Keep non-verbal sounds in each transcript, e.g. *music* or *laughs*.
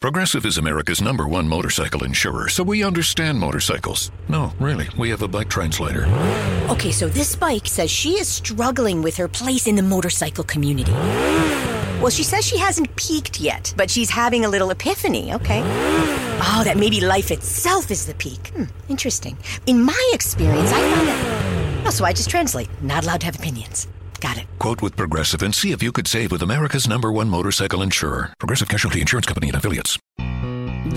Progressive is America's number one motorcycle insurer, so we understand motorcycles. No, really, we have a bike translator. Okay, so this bike says she is struggling with her place in the motorcycle community. Well, she says she hasn't peaked yet, but she's having a little epiphany, okay? Oh, that maybe life itself is the peak. Hmm, interesting. In my experience, I found that. Oh, so I just translate. Not allowed to have opinions. Got it. Quote with Progressive and see if you could save with America's number one motorcycle insurer, Progressive Casualty Insurance Company and affiliates.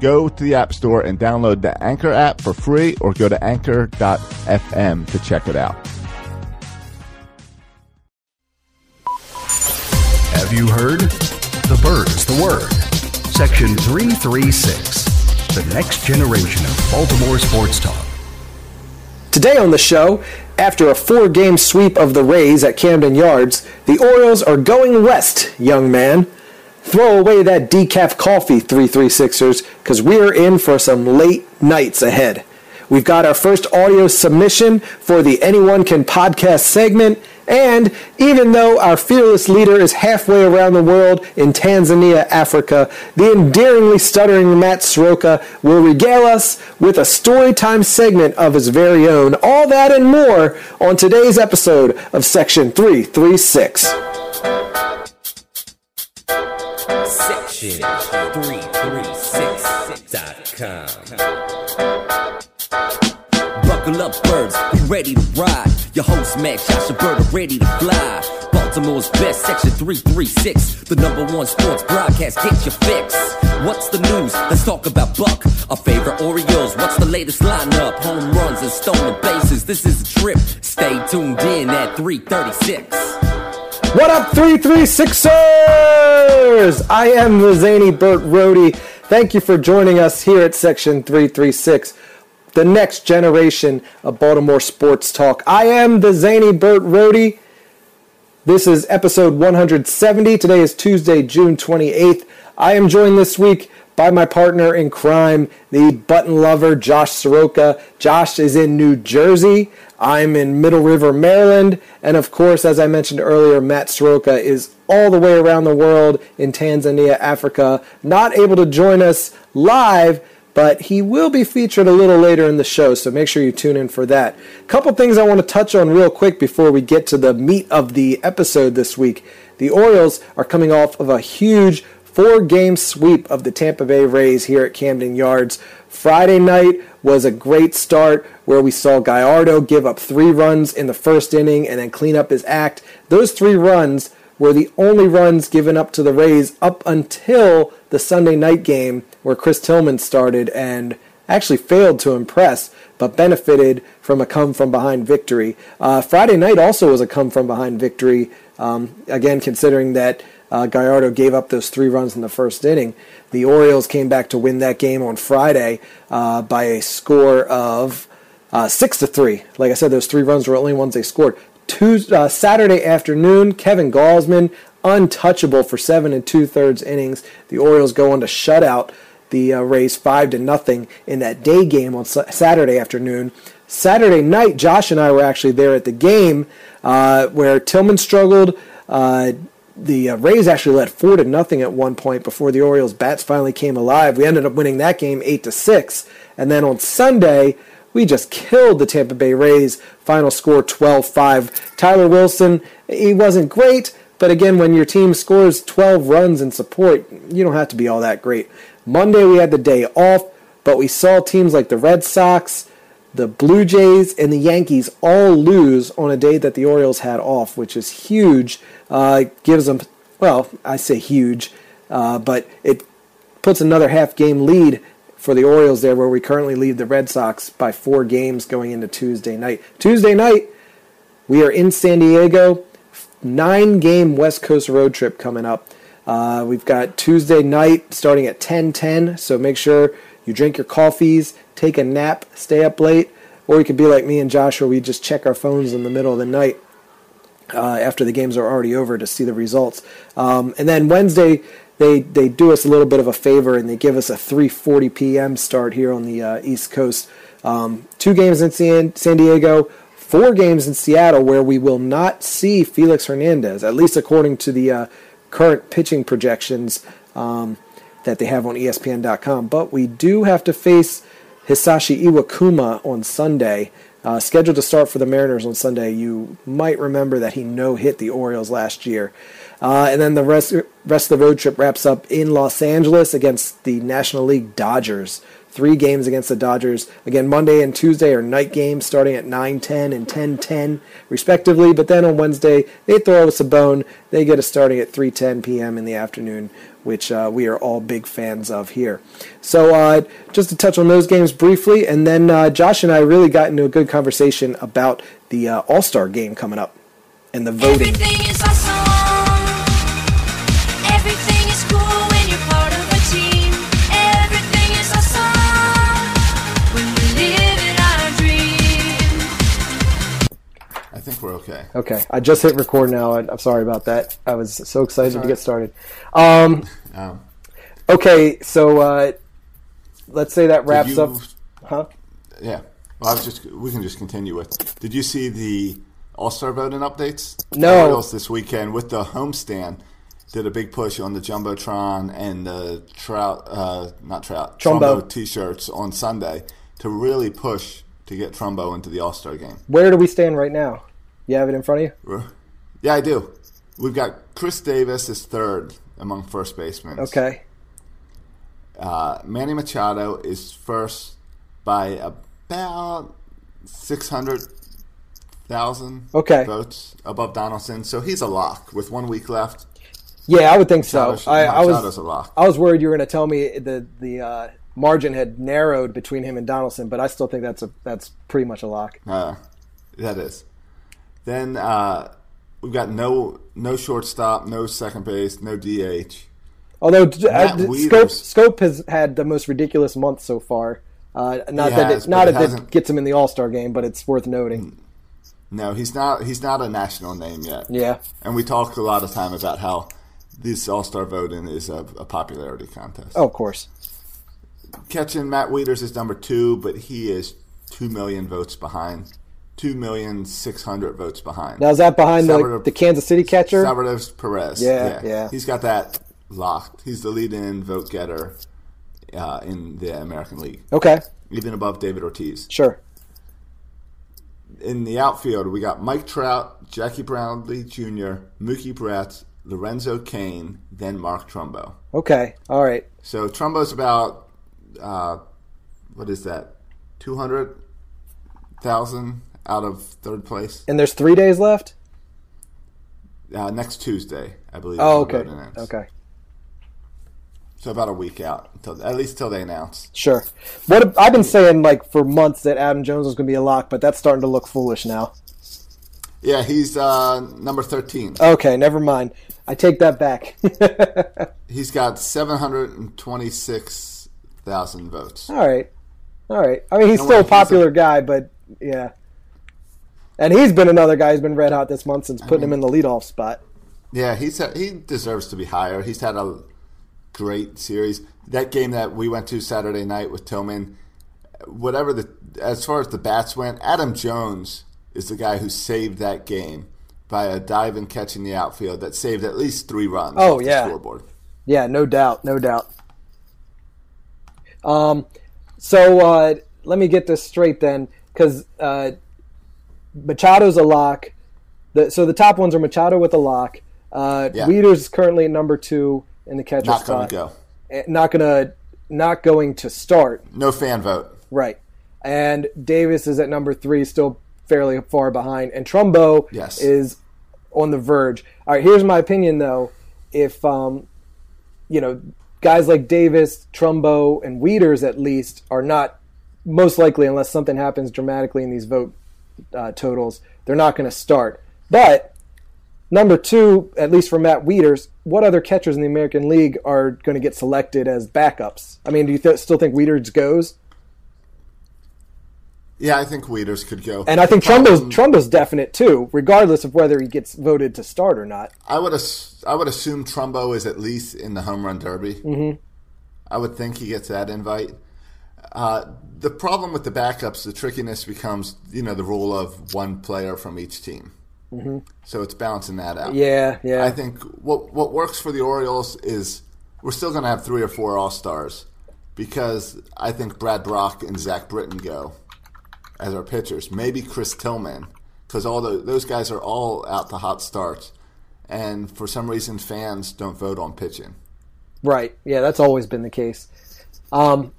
Go to the App Store and download the Anchor app for free or go to anchor.fm to check it out. Have you heard? The bird's the word. Section 336. The next generation of Baltimore sports talk. Today on the show, after a four game sweep of the Rays at Camden Yards, the Orioles are going west, young man. Throw away that decaf coffee, 336ers, because we're in for some late nights ahead. We've got our first audio submission for the Anyone Can podcast segment, and even though our fearless leader is halfway around the world in Tanzania, Africa, the endearingly stuttering Matt Soroka will regale us with a storytime segment of his very own. All that and more on today's episode of Section 336. Section 336.com. Buckle up, birds, be ready to ride. Your host, Matt Joshua Bird, ready to fly. Baltimore's best, Section 336, the number one sports broadcast. Get your fix. What's the news? Let's talk about Buck, our favorite Orioles. What's the latest lineup? Home runs and stolen bases. This is a trip. Stay tuned in at 336. What up, 336ers? I am the zany Burt Rohde. Thank you for joining us here at Section 336, the next generation of Baltimore sports talk. I am the zany Burt Rohde. This is episode 170. Today is Tuesday, June 28th. I am joined this week by my partner in crime, the button lover, Josh Soroka. Josh is in New Jersey. I'm in Middle River, Maryland. And of course, as I mentioned earlier, Matt Soroka is all the way around the world in Tanzania, Africa. Not able to join us live, but he will be featured a little later in the show, so make sure you tune in for that. Couple things I want to touch on real quick before we get to the meat of the episode this week. The Orioles are coming off of a huge four game sweep of the Tampa Bay Rays here at Camden Yards. Friday night was a great start where we saw Gallardo give up three runs in the first inning and then clean up his act. Those three runs were the only runs given up to the Rays up until the Sunday night game where Chris Tillman started and actually failed to impress but benefited from a come from behind victory. Uh, Friday night also was a come from behind victory, um, again, considering that uh, Gallardo gave up those three runs in the first inning. The Orioles came back to win that game on Friday uh, by a score of uh, six to three. Like I said, those three runs were the only ones they scored. Tuesday, uh, Saturday afternoon, Kevin Gausman, untouchable for seven and two thirds innings. The Orioles go on to shut out the uh, Rays five to nothing in that day game on Saturday afternoon. Saturday night, Josh and I were actually there at the game uh, where Tillman struggled. The uh, Rays actually led four to nothing at one point before the Orioles bats finally came alive. We ended up winning that game eight to six, and then on Sunday we just killed the Tampa Bay Rays. Final score 12-5. Tyler Wilson, he wasn't great, but again, when your team scores 12 runs in support, you don't have to be all that great. Monday we had the day off, but we saw teams like the Red Sox, the Blue Jays, and the Yankees all lose on a day that the Orioles had off, which is huge. Uh, gives them, well, I say huge, uh, but it puts another half game lead for the Orioles there, where we currently lead the Red Sox by four games going into Tuesday night. Tuesday night, we are in San Diego. Nine game West Coast road trip coming up. Uh, we've got Tuesday night starting at 10:10, so make sure you drink your coffees, take a nap, stay up late, or you could be like me and Josh, where we just check our phones in the middle of the night uh, after the games are already over to see the results. Um, and then Wednesday, they they do us a little bit of a favor and they give us a 3:40 p.m. start here on the uh, East Coast. Um, two games in San, San Diego, four games in Seattle, where we will not see Felix Hernandez, at least according to the uh, current pitching projections um, that they have on ESPN.com. But we do have to face Hisashi Iwakuma on Sunday. Uh, scheduled to start for the Mariners on Sunday. You might remember that he no hit the Orioles last year. Uh, and then the rest, rest of the road trip wraps up in Los Angeles against the National League Dodgers. Three games against the Dodgers. Again, Monday and Tuesday are night games starting at 9 10 and 10 10, respectively. But then on Wednesday, they throw us a bone. They get us starting at 3 10 p.m. in the afternoon, which uh, we are all big fans of here. So, uh, just to touch on those games briefly, and then uh, Josh and I really got into a good conversation about the uh, All Star game coming up and the voting. Think we're okay. Okay, I just hit record now. I- I'm sorry about that. I was so excited to get started. Um, *laughs* Um, okay, so uh, let's say that wraps you- up. Huh? Yeah. Well, I was just. We can just continue with. Did you see the All Star voting updates? No. Orioles this weekend with the homestand did a big push on the jumbotron and the trout, uh, not trout, Trumbo. Trumbo T-shirts on Sunday to really push to get Trumbo into the All Star game. Where do we stand right now? You have it in front of you? Yeah, I do. We've got Chris Davis is third among first basemen. Okay. Uh, Manny Machado is first by about six hundred thousand Okay. votes above Donaldson, so he's a lock with one week left. Yeah, I would think so. I, I was a lock. I was worried you were going to tell me the the uh, margin had narrowed between him and Donaldson, but I still think that's a that's pretty much a lock. Uh, that is. Then uh, we've got no no shortstop, no second base, no DH. Although uh, Schoop. Schoop has had the most ridiculous month so far. Uh, not that has, it, not that it gets him in the All Star game, but it's worth noting. No, he's not. He's not a national name yet. Yeah. And we talk a lot of time about how this All Star voting is a, a popularity contest. Oh, of course. Catching Matt Wieters is number two, but he is two million votes behind. Two million six hundred votes behind. Now is that behind the, Salvador- the Kansas City catcher? Salvador Perez. Yeah, yeah. He's got that locked. He's the lead-in vote getter uh, in the American League, Okay, even above David Ortiz. sure. In the outfield, we got Mike Trout, Jackie Bradley Jr., Mookie Betts, Lorenzo Cain, then Mark Trumbo. Okay, all right. So Trumbo's about uh, what is that? Two hundred thousand out of third place. And there's three days left. Uh, next Tuesday, I believe. Oh, okay, okay, So about a week out until at least till they announce. sure. What I've been saying like for months that Adam Jones was going to be a lock, but that's starting to look foolish now. Yeah, he's uh, number thirteen. Okay, never mind. I take that back. *laughs* He's got seven hundred and twenty-six thousand votes. all right, all right. I mean, he's No, still a he's a- popular guy, but yeah. And he's been another guy who's been red hot this month since putting him in the leadoff spot. Yeah, he's he deserves to be higher. He's had a great series. That game that we went to Saturday night with Tillman, whatever the as far as the bats went, Adam Jones is the guy who saved that game by a dive and catch in the outfield that saved at least three runs. Oh, yeah. scoreboard. Yeah, no doubt, no doubt. Um, so uh, let me get this straight then, because uh, Machado's a lock. The, so the top ones are Machado with a lock. Uh, Yeah. Wieters' currently number two in the catcher Not spot. going to go. Eh, Not gonna. not going to start. No fan vote. Right. And Davis is at number three, still fairly far behind. And Trumbo Yes. is on the verge. All right, here's my opinion though. If um, you know, guys like Davis, Trumbo, and Wieters at least are not most likely, unless something happens dramatically in these vote uh, totals, they're not going to start. But number two, at least for Matt Wieters, what other catchers in the American League are going to get selected as backups? I mean, do you th- still think Wieters goes? Yeah, I think Wieters could go. And I think Trumbo's Trumbo's definite too, regardless of whether he gets voted to start or not. I would ass- I would assume Trumbo is at least in the home run derby. Mm-hmm. I would think he gets that invite. Uh, the problem with the backups, the trickiness becomes, you know, the rule of one player from each team. Mm-hmm. So it's balancing that out. Yeah, yeah. I think what what works for the Orioles is we're still going to have three or four All Stars because I think Brad Brach and Zach Britton go as our pitchers. Maybe Chris Tillman because all the, those guys are all out to hot starts, and for some reason fans don't vote on pitching. Right. Yeah, that's always been the case. Um,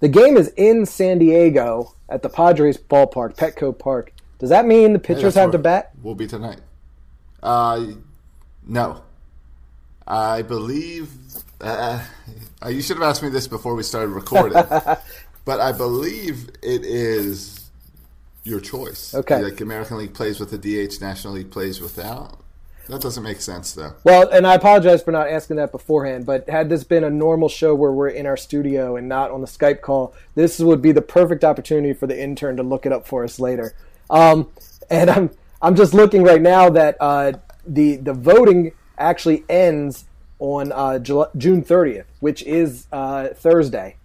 the game is in San Diego at the Padres ballpark, Petco Park. Does that mean the pitchers that's have to bat? Will be tonight. Uh, no, I believe. Uh, you should have asked me this before we started recording, *laughs* but I believe it is your choice. Okay. like American League plays with the DH, National League plays without. That doesn't make sense though. Well, and I apologize for not asking that beforehand, but had this been a normal show where we're in our studio and not on the Skype call, this would be the perfect opportunity for the intern to look it up for us later. Um, and I'm I'm just looking right now that uh, the the voting actually ends on uh, July, June 30th, which is uh, Thursday.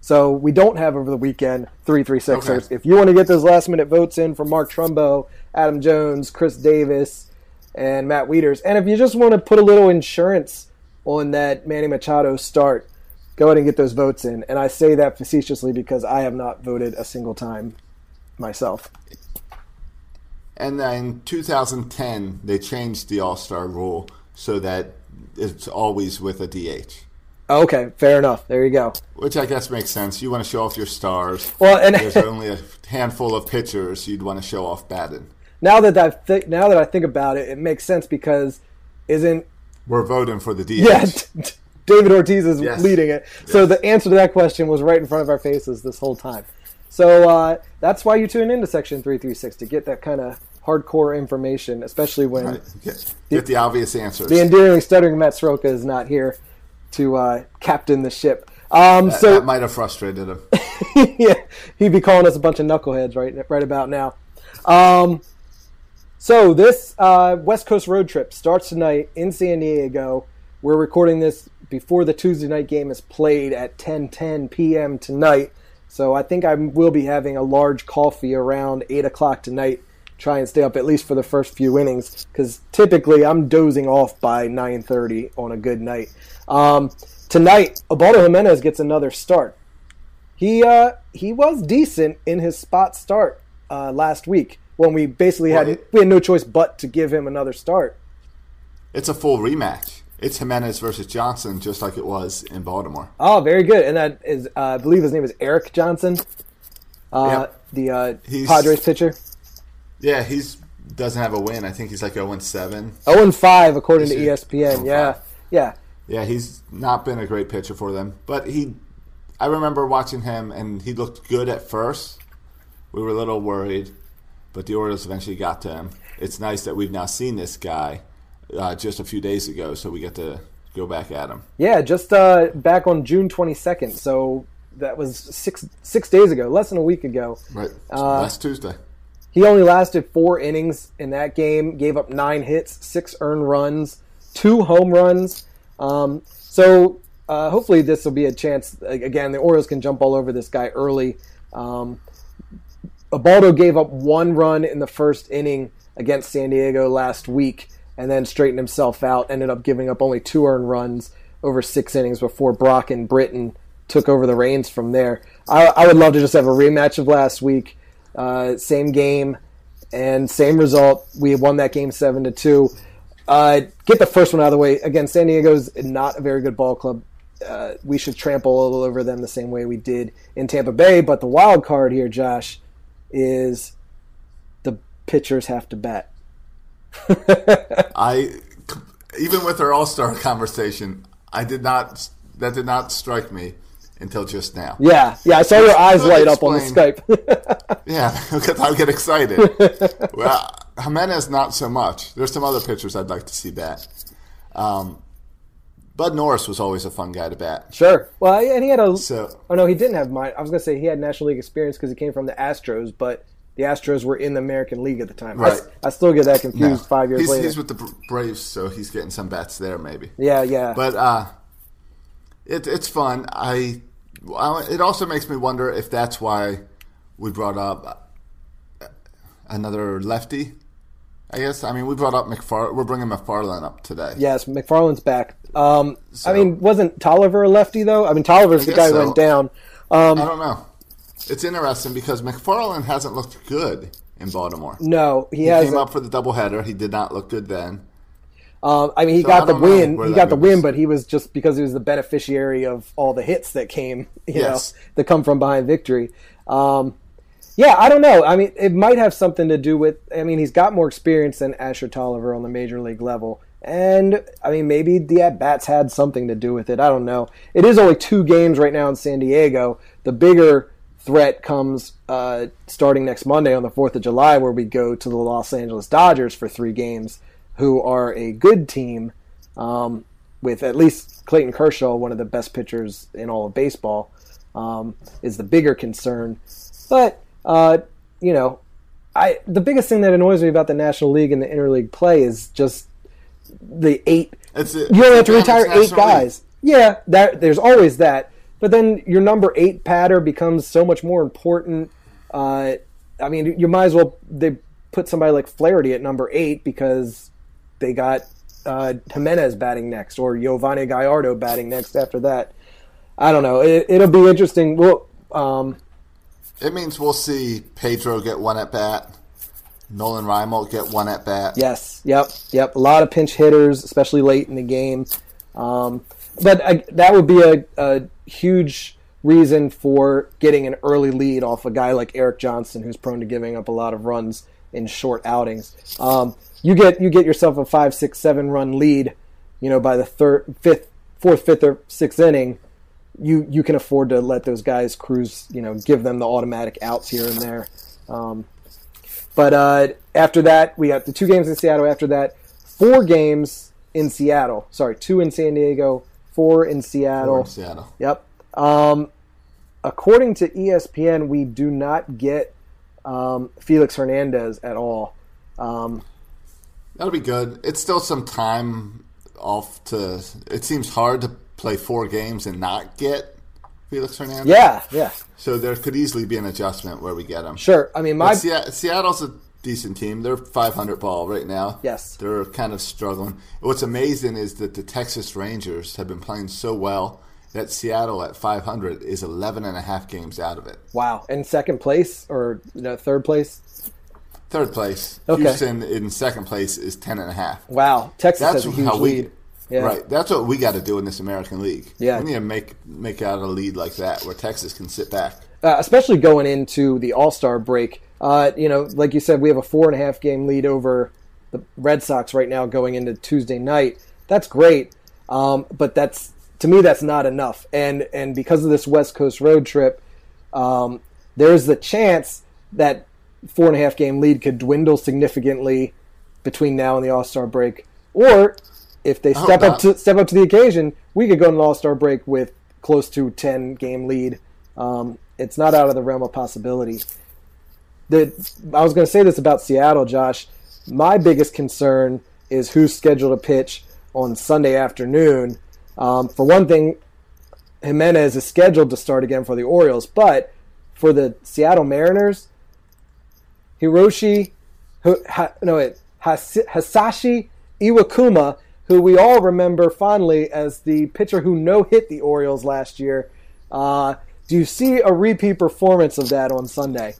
So we don't have over the weekend three three six. So Okay. if you want to get those last minute votes in from Mark Trumbo, Adam Jones, Chris Davis, and Matt Wieters, and if you just want to put a little insurance on that Manny Machado start, go ahead and get those votes in. And I say that facetiously because I have not voted a single time myself. And then in 2010, they changed the All Star rule so that it's always with a DH. Okay, fair enough. There you go. Which I guess makes sense. You want to show off your stars. Well, and- there's only a handful of pitchers you'd want to show off batting. Now that I th- now that I think about it, it makes sense because isn't We're voting for the DH. yeah *laughs* David Ortiz is Yes. leading it. So the answer to that question was right in front of our faces this whole time. So uh, that's why you tune into Section three three six to get that kind of hardcore information, especially when Right. Get, get the obvious answers. the endearing stuttering Matt Soroka is not here to uh, captain the ship. Um, that, so that might have frustrated him. *laughs* yeah, he'd be calling us a bunch of knuckleheads right right about now. Um, so this uh, West Coast road trip starts tonight in San Diego. We're recording this before the Tuesday night game is played at 10:10 p.m. tonight. So I think I will be having a large coffee around eight o'clock tonight. Try and stay up at least for the first few innings because typically I'm dozing off by 9:30 on a good night. Um, tonight, Ubaldo Jimenez gets another start he uh, he was decent in his spot start uh, last week when we basically had it- we had no choice but to give him another start. It's a full rematch. It's Jimenez versus Johnson, just like it was in Baltimore. Oh, very good. And that is, uh, I believe his name is Erik Johnson, uh, Yep. the uh, He's- Padres pitcher. Yeah, he's doesn't have a win. I think he's like 0 7. Zero and five according to? ESPN. 0 Yeah, yeah. Yeah, he's not been a great pitcher for them, but he. I remember watching him, and he looked good at first. We were a little worried, but the Orioles eventually got to him. It's nice that we've now seen this guy uh, just a few days ago, so we get to go back at him. Yeah, just uh, back on June 22nd. So that was six six days ago, less than a week ago. Right, Uh, last Tuesday. He only lasted four innings in that game, gave up nine hits, six earned runs, two home runs. Um, so uh, hopefully this will be a chance. Again, the Orioles can jump all over this guy early. Um, Ubaldo gave up one run in the first inning against San Diego last week and then straightened himself out, ended up giving up only two earned runs over six innings before Brach and Britton took over the reins from there. I, I would love to just have a rematch of last week, uh, same game and same result. We won that game seven to two. Uh, get the first one out of the way. Again, San Diego's not a very good ball club, uh, we should trample all over them the same way we did in Tampa Bay. But the wild card here, Josh, is the pitchers have to bat. I even with our All Star conversation, I did not. That did not strike me until just now. Yeah, yeah, I saw your eyes light up on the Skype. *laughs* Yeah, *laughs* because I get excited. well, Jimenez not so much. There's some other pitchers I'd like to see bat. Um, Bud Norris was always a fun guy to bat. sure. Well, and he had a. So Oh no, he didn't have mine. I was gonna say he had National League experience because he came from the Astros, but the Astros were in the American League at the time. Right. I, still get that confused no. five years he's, later. he's with the Braves, so he's getting some bats there maybe. yeah, yeah. But uh, it, it's fun. I, I- It also makes me wonder if that's why we brought up uh, another lefty. I guess. I mean, we brought up McFar. We're bringing McFarland up today. yes, McFarland's back. Um, I mean, wasn't Tolliver a lefty though? I mean, Tolliver's the guess guy who went down. I don't know. It's interesting because McFarland hasn't looked good in Baltimore. No, he, He hasn't. came up for the doubleheader. He did not look good then. Um, I mean, he So got the win. He got the win, but he was just because he was the beneficiary of all the hits that came, you Yes. know, that come from behind victory. Um, yeah, I don't know. I mean, it might have something to do with. I mean, he's got more experience than Ashur Tolliver on the major league level, and I mean, maybe the at bats had something to do with it. I don't know. It is only two games right now in San Diego. The bigger threat comes uh, starting next Monday on the Fourth of July, where we go to the Los Angeles Dodgers for three games, who are a good team um, with at least Clayton Kershaw, one of the best pitchers in all of baseball, um, is the bigger concern. But uh, you know, I the biggest thing that annoys me about the National League and the interleague play is just the eight. It's You only have to retire eight National League. guys. Yeah, that there's always that. But then your number eight patter becomes so much more important. Uh, I mean, you might as well they put somebody like Flaherty at number eight because they got uh, Jimenez batting next or Yovani Gallardo batting next after that. I don't know. It, it'll be interesting. Well, um, It means we'll see Pedro get one at bat. Nolan Reimold get one at bat. Yes. Yep. Yep. A lot of pinch hitters, especially late in the game. Um, but I, that would be a, a huge reason for getting an early lead off a guy like Erik Johnson, who's prone to giving up a lot of runs in short outings. Um, you get you get yourself a five, six, seven run lead. You know, by the third, fifth, fourth, fifth, or sixth inning, you you can afford to let those guys cruise. You know, give them the automatic outs here and there. Um, but uh, after that, we got the two games in Seattle. After that, four games in Seattle. Sorry, two in San Diego, four in Seattle. Or in Seattle. Yep. Um, according to ESPN, we do not get um, Felix Hernandez at all. Um, That'll be good. It's still some time off to. It seems hard to play four games and not get Felix Hernandez. yeah, yeah, So there could easily be an adjustment where we get him. sure. I mean, my Sea- Seattle's a decent team. They're 500 ball right now. Yes. They're kind of struggling. What's amazing is that the Texas Rangers have been playing so well that Seattle at 500 is 11 and a half games out of it. wow. And second place or you know, third place? Third place. Okay. Houston in second place is 10 and a half. Wow. Texas That's has a huge lead. Yeah. Right. That's what we got to do in this American League. Yeah. We need to make make out a lead like that where Texas can sit back. uh, especially going into the All Star break. Uh, you know, like you said, we have a four and a half game lead over the Red Sox right now going into Tuesday night. That's great, um, but that's to me that's not enough. And and because of this West Coast road trip, um, there's the chance that four and a half game lead could dwindle significantly between now and the All Star break, or if they step up to step up to the occasion, we could go to an All Star break with close to ten game lead. Um, it's not out of the realm of possibility. The, I was going to say this about Seattle, Josh. My biggest concern is who's scheduled to pitch on Sunday afternoon. Um, for one thing, Jimenez is scheduled to start again for the Orioles, but for the Seattle Mariners, Hiroshi, ha, no wait, Has, Hasashi Iwakuma, who we all remember fondly as the pitcher who no hit the Orioles last year. Uh, do you see a repeat performance of that on Sunday?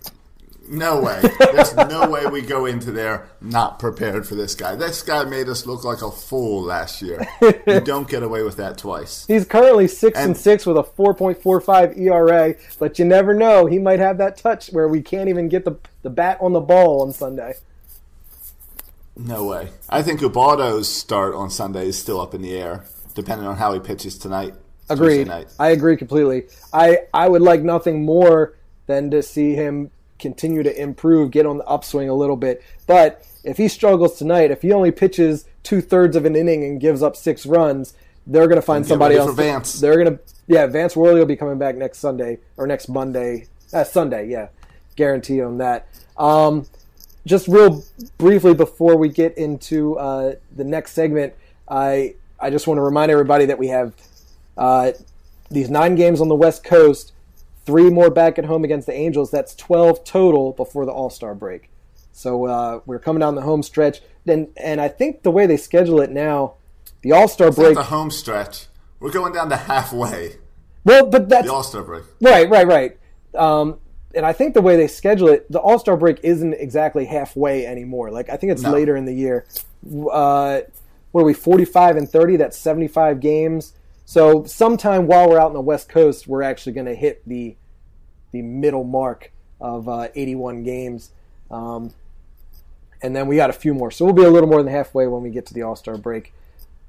No way. There's *laughs* no way we go into there not prepared for this guy. This guy made us look like a fool last year. You *laughs* don't get away with that twice. He's currently six and, And- six with a 4.45 ERA, E but you never know. He might have that touch where we can't even get the the bat on the ball on Sunday. No way. I think Ubaldo's start on Sunday is still up in the air, depending on how he pitches tonight. Agreed. I agree completely. I I would like nothing more than to see him continue to improve, get on the upswing a little bit. But if he struggles tonight, if he only pitches two thirds of an inning and gives up six runs, they're going to find somebody else. Vance. They're going to yeah, Vance Worley will be coming back next Sunday or next Monday. Uh, Sunday, yeah, guarantee on that. Um, just real briefly before we get into uh, the next segment, I I just want to remind everybody that we have uh, these nine games on the West Coast, three more back at home against the Angels. That's twelve total before the All Star break. So uh, we're coming down the home stretch. Then, and I think the way they schedule it now, the All Star break. the home stretch. We're going down to halfway. Well, but that's The All Star break. Right, right, right. Um, and I think the way they schedule it, the All Star break isn't exactly halfway anymore. Like I think it's No. later in the year. Uh, what are we? Forty-five and thirty. That's seventy-five games. So sometime while we're out on the West Coast, we're actually going to hit the the middle mark of uh, eighty-one games. Um, and then we got a few more. So we'll be a little more than halfway when we get to the All Star break,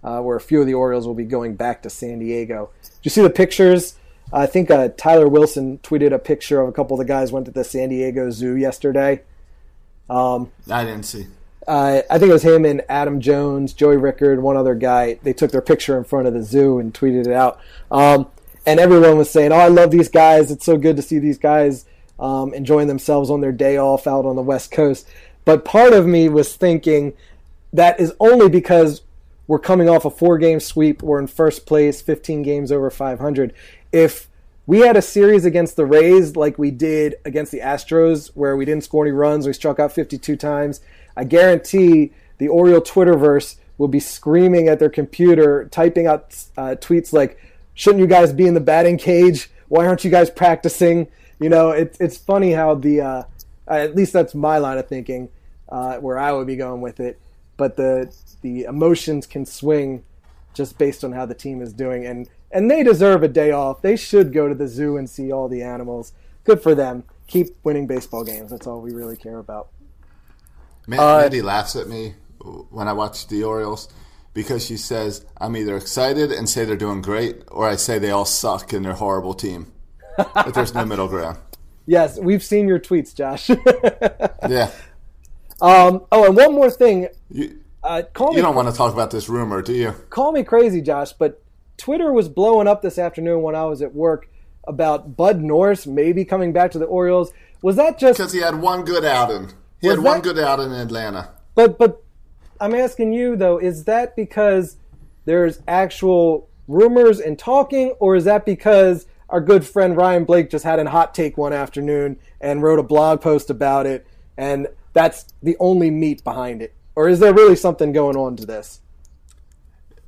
uh, where a few of the Orioles will be going back to San Diego. Did you see the pictures? I think uh, Tyler Wilson tweeted a picture of a couple of the guys went to the San Diego Zoo yesterday. I didn't see. Uh, I think it was him and Adam Jones, Joey Rickard, one other guy. They took their picture in front of the zoo and tweeted it out. Um, and everyone was saying, "Oh, I love these guys. It's so good to see these guys um, enjoying themselves on their day off out on the West Coast." But part of me was thinking that is only because we're coming off a four-game sweep. We're in first place, 15 games over 500. If we had a series against the Rays like we did against the Astros, where we didn't score any runs, we struck out 52 times. I guarantee the Oriole Twitterverse will be screaming at their computer, typing out uh, tweets like, "Shouldn't you guys be in the batting cage? Why aren't you guys practicing?" You know, it's it's funny how the uh, at least that's my line of thinking, uh, where I would be going with it. But the the emotions can swing just based on how the team is doing and and they deserve a day off. They should go to the zoo and see all the animals. Good for them. Keep winning baseball games. That's all we really care about. Man, Uh, Mandy laughs at me when I watch the Orioles because she says I'm either excited and say they're doing great, or I say they all suck and they're a horrible team. but there's no middle ground. *laughs* Yes, we've seen your tweets, Josh. *laughs* Yeah, um, oh, and one more thing. you, Uh, call me you don't want to talk about this rumor, do you? call me crazy, Josh, but Twitter was blowing up this afternoon when I was at work about Bud Norris maybe coming back to the Orioles. Was that just Because he had one good outing. He had one good outing in Atlanta. But but I'm asking you though, is that because there's actual rumors and talking, or is that because our good friend Ryan Blake just had a hot take one afternoon and wrote a blog post about it, and that's the only meat behind it? Or is there really something going on to this?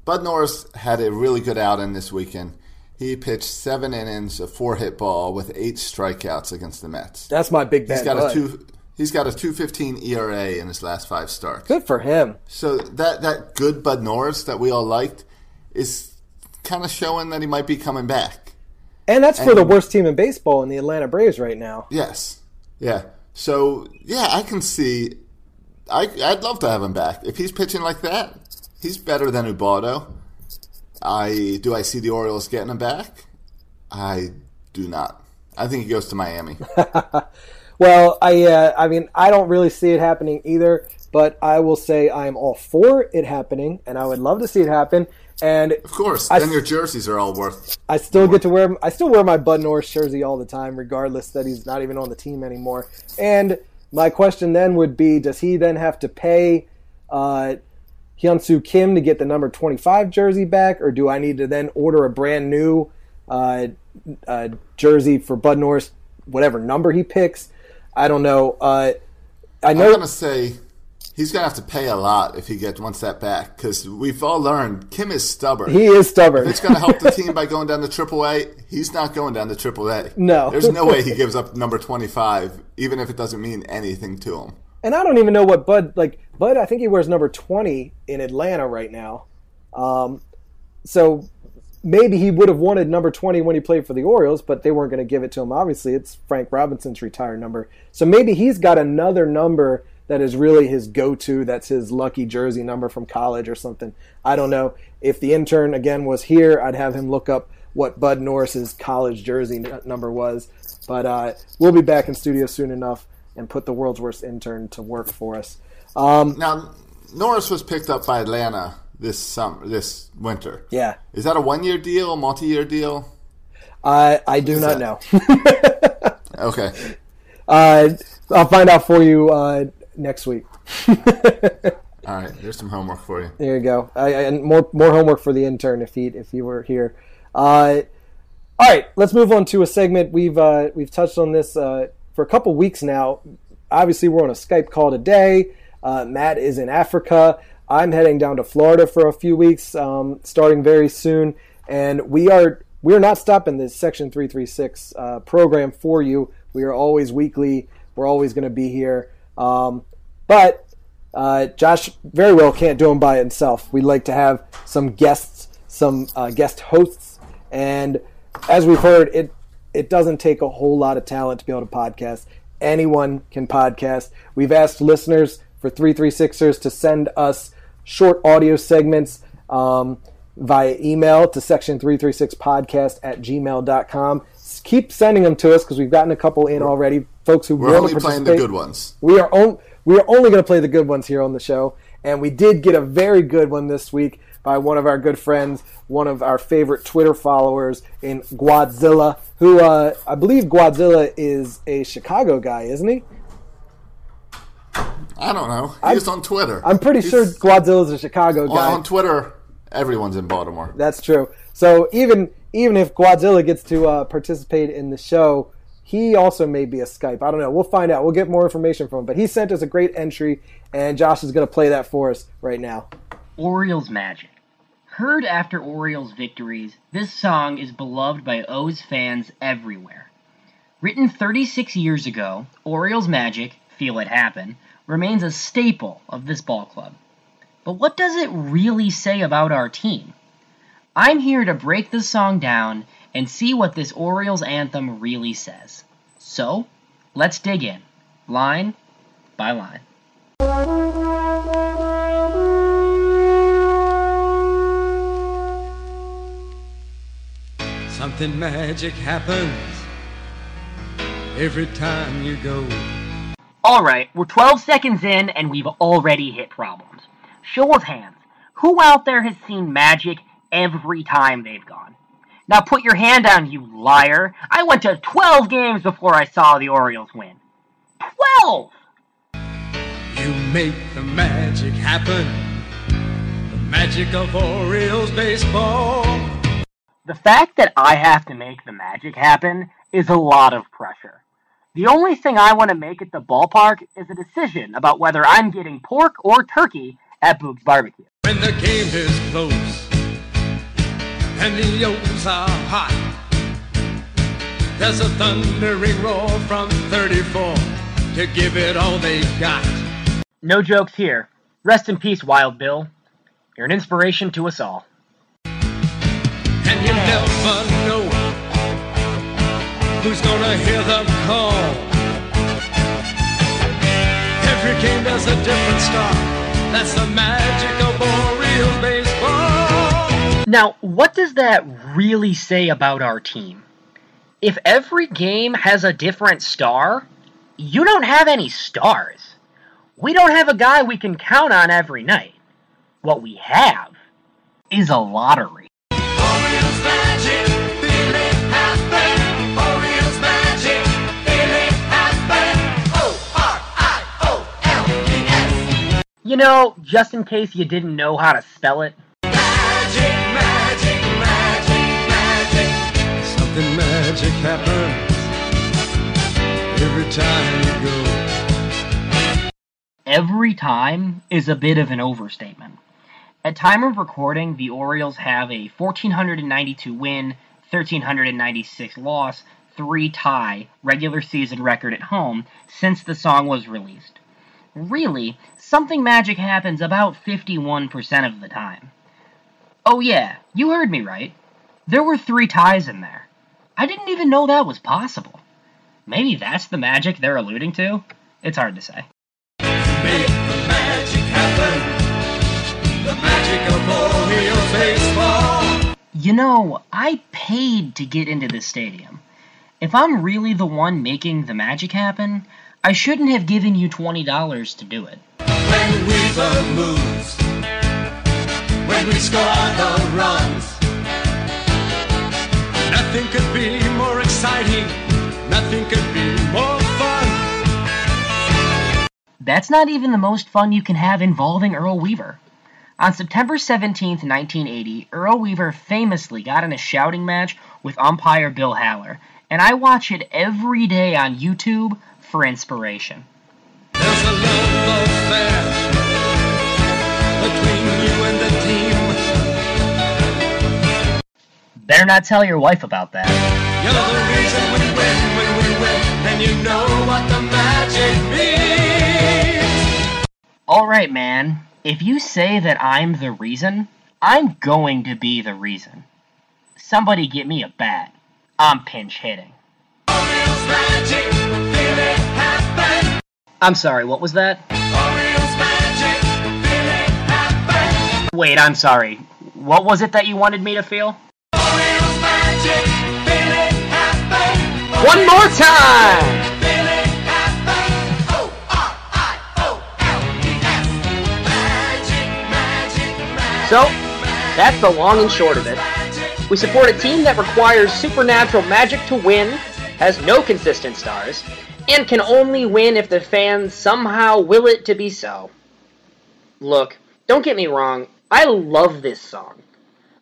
Bud Norris had a really good outing this weekend. He pitched seven innings, a four hit ball with eight strikeouts against the Mets. That's my big bad He's got Bud. a two. He's got a two fifteen ERA in his last five starts. Good for him. So that that good Bud Norris that we all liked is kind of showing that he might be coming back. And that's for the worst team in baseball in the Atlanta Braves right now. Yes. Yeah. So yeah, I can see. I I'd love to have him back if he's pitching like that. He's better than Ubaldo. I do. I see the Orioles getting him back. I do not. I think he goes to Miami. *laughs* Well, I uh, I mean I don't really see it happening either, but I will say I'm all for it happening, and I would love to see it happen. And Of course. I- then your jerseys are all worth. I still get to wear I still wear my Bud Norris jersey all the time, regardless that he's not even on the team anymore. And my question then would be: Does he then have to pay uh, Hyunsoo Kim to get the number twenty five jersey back, or do I need to then order a brand new uh, uh, jersey for Bud Norris, whatever number he picks? I don't know. Uh, I I'm gonna say He's gonna have to pay a lot if he gets one step back because we've all learned Kim is stubborn. He is stubborn. If it's gonna help the team by going down to Triple A, he's not going down to Triple A. No. there's no way he gives up number twenty five, even if it doesn't mean anything to him. And I don't even know what Bud like. Bud, I think he wears number twenty in Atlanta right now. Um, so maybe he would have wanted number twenty when he played for the Orioles, but they weren't going to give it to him. Obviously, it's Frank Robinson's retired number. So maybe he's got another number that is really his go-to. That's his lucky jersey number from college or something. I don't know. If the intern again was here, I'd have him look up what Bud Norris's college jersey number was. But uh, we'll be back in studio soon enough and put the world's worst intern to work for us. Um, Now, Norris was picked up by Atlanta this summer, this winter. yeah, Is that a one year deal, a multi year deal? I I do not that? know. *laughs* *laughs* Okay. uh, I'll find out for you uh, next week. *laughs* All right. There's some homework for you. There you go. I- and more more homework for the intern if he if he were here. Uh, all right, let's move on to a segment we've uh, we've touched on this uh, for a couple weeks now. Obviously, we're on a Skype call today. Uh, Matt is in Africa. I'm heading down to Florida for a few weeks, um, starting very soon, and we are we are not stopping this Section 336 uh, program for you. We are always weekly. We're always going to be here, um, but uh, Josh very well can't do them by himself. We'd like to have some guests, some uh, guest hosts, and as we've heard, it it doesn't take a whole lot of talent to be able to podcast. Anyone can podcast. We've asked listeners for 336ers to send us short audio segments um, via email to section336podcast at gmail.com. Keep sending them to us because we've gotten a couple in already. Folks who We're only playing the good ones. We are on, we are only going to play the good ones here on the show, and we did get a very good one this week by one of our good friends, one of our favorite Twitter followers in Godzilla, who uh, I believe Godzilla is a Chicago guy, isn't he? I don't know. He's on Twitter. I'm pretty He's- sure Guadzilla's a Chicago Well, guy. on Twitter, everyone's in Baltimore. That's true. So even even if Godzilla gets to uh, participate in the show, he also may be a Skype. I don't know. We'll find out. We'll get more information from him. But he sent us a great entry, and Josh is going to play that for us right now. Orioles Magic. Heard after Orioles victories, this song is beloved by O's fans everywhere. Written 36 years ago, Orioles Magic, Feel It Happen, remains a staple of this ball club. But what does it really say about our team? I'm here to break this song down and see what this Orioles anthem really says. So, let's dig in, line by line. Something magic happens every time you go. Alright, we're 12 seconds in and we've already hit problems. Show of hands. Who out there has seen magic every time they've gone? Now put your hand down, you liar. I went to 12 games before I saw the Orioles win. 12! You make the magic happen. The magic of Orioles baseball. The fact that I have to make the magic happen is a lot of pressure. The only thing I want to make at the ballpark is a decision about whether I'm getting pork or turkey at Boog's Barbecue. When the game is close and the O's are hot, there's a thundering roar from 34 to give it all they've got. No jokes here. Rest in peace, Wild Bill. You're an inspiration to us all. You never know who's gonna hear the call. Every game a different. That's the magic of baseball. Now, what does that really say about our team? If every game has a different star, you don't have any stars. We don't have a guy we can count on every night. What we have is a lottery. You know, just in case you didn't know how to spell it, Magic, magic, magic, magic. Something magic happens every time you go. every time is a bit of an overstatement. At time of recording, the Orioles have a 1492 win, 1396 loss, 3 tie regular season record at home since the song was released. Really, something magic happens about 51% of the time. Oh yeah, you heard me right. There were 3 ties in there. I didn't even know that was possible. Maybe that's the magic they're alluding to? It's hard to say. Make the magic happen. The magic of Orioles baseball. You know, I paid to get into this stadium. If I'm really the one making the magic happen, I shouldn't have given you $20 to do it. When Weaver moves. When we score the runs. Nothing could be more exciting. Nothing could be more fun. That's not even the most fun you can have involving Earl Weaver. On September 17, 1980, Earl Weaver famously got in a shouting match with umpire Bill Haller, and I watch it every day on YouTube for inspiration. There's a love affair between you and the team. Better not tell your wife about that. You're the reason we win when we win, and you know what the magic means. Alright, man. If you say that I'm the reason, I'm going to be the reason. Somebody get me a bat. I'm pinch hitting. Magic, feel it. I'm sorry, what was that? Wait, I'm sorry. What was it that you wanted me to feel? One more time! So, that's the long and short of it. We support a team that requires supernatural magic to win, has no consistent stars, and can only win if the fans somehow will it to be so. Look, don't get me wrong, I love this song.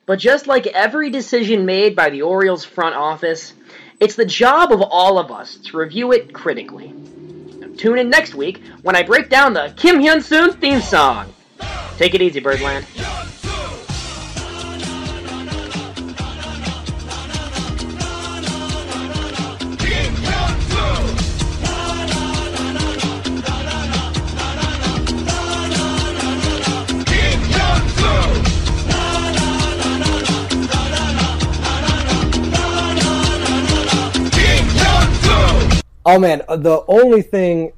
But just like every decision made by the Orioles front office, it's the job of all of us to review it critically. Now, tune in next week when I break down the Kim Hyun Soo theme song. Take it easy, Birdland. Oh man, uh, the only thing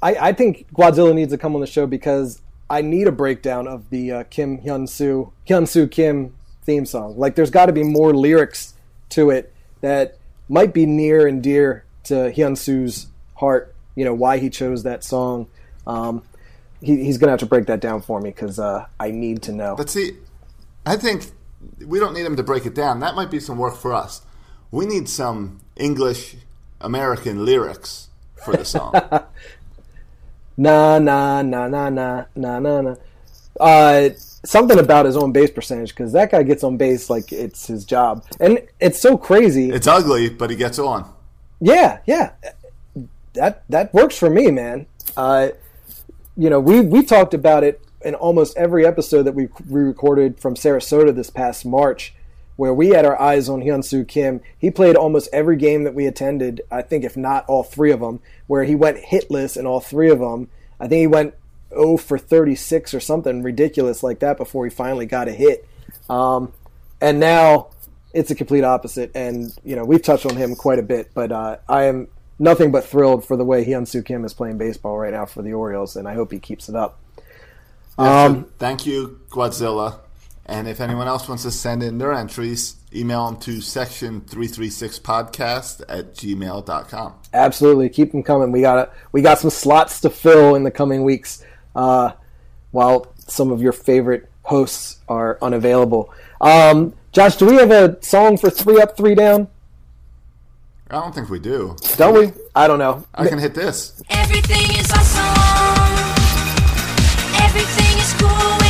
I, I think Godzilla needs to come on the show because I need a breakdown of the uh, Kim Hyun Soo Hyun Soo Kim theme song. Like, there's got to be more lyrics to it that might be near and dear to Hyun Soo's heart. You know why he chose that song. Um, he, he's gonna have to break that down for me because uh, I need to know. But see, I think we don't need him to break it down. That might be some work for us. We need some English American lyrics for the song. *laughs* Na na na na na na na na. Uh, something about his own base percentage because that guy gets on base like it's his job, and it's so crazy. it's ugly, but he gets on. Yeah, yeah, that that works for me, man. Uh, you know, we we talked about it in almost every episode that we we recorded from Sarasota this past March, where we had our eyes on Hyun Soo Kim. He played almost every game that we attended. I think, if not all three of them, where he went hitless in all three of them. I think he went 0 for 36 or something ridiculous like that before he finally got a hit. Um, and now it's a complete opposite. And you know, we've touched on him quite a bit, but uh, I am nothing but thrilled for the way Hyun Soo Kim is playing baseball right now for the Orioles, and I hope he keeps it up. Um, thank you, Godzilla. And if anyone else wants to send in their entries, email them to section336podcast at gmail.com. Absolutely, keep them coming. We got we got some slots to fill in the coming weeks, uh, while some of your favorite hosts are unavailable. Um, Josh, do we have a song for three up, three down? I don't think we do. Don't we? I don't know. I can hit this. Everything is awesome. Everything is cool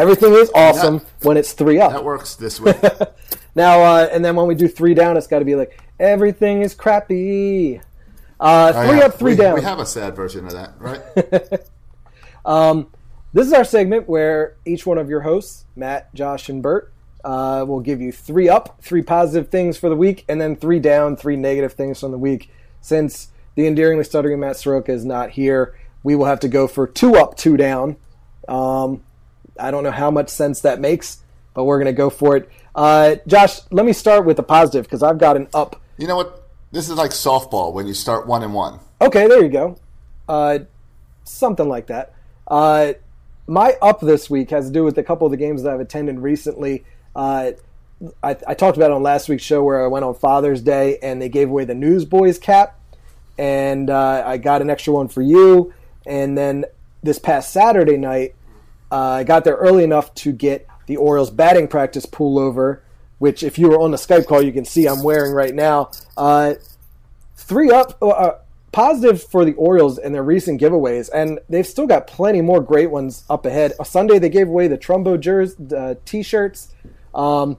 Everything is awesome when it's three up. That works this way. *laughs* Now, uh, and then when we do three down, it's got to be like everything is crappy Uh, Oh, three yeah. up, three we, down. We have a sad version of that, right? *laughs* Um, this is our segment where each one of your hosts, Matt, Josh, and Bert, uh, will give you three up, three positive things for the week, and then three down, three negative things from the week. Since the endearingly stuttering Matt Soroka is not here, we will have to go for two up, two down. Um, I don't know how much sense that makes, but we're going to go for it. Uh, Josh, let me start with the positive because I've got an up. you know what? This is like softball when you start one and one. Okay, there you go. Uh, something like that. Uh, my up this week has to do with a couple of the games that I've attended recently. Uh, I, I talked about it on last week's show where I went on Father's Day and they gave away the Newsboys cap, and uh, I got an extra one for you. And then this past Saturday night, I got there early enough to get the Orioles batting practice pullover, which if you were on the Skype call, you can see I'm wearing right now. Uh, three up, uh, positive for the Orioles and their recent giveaways, and they've still got plenty more great ones up ahead. Sunday they gave away the Trumbo jersey, uh, t-shirts, um,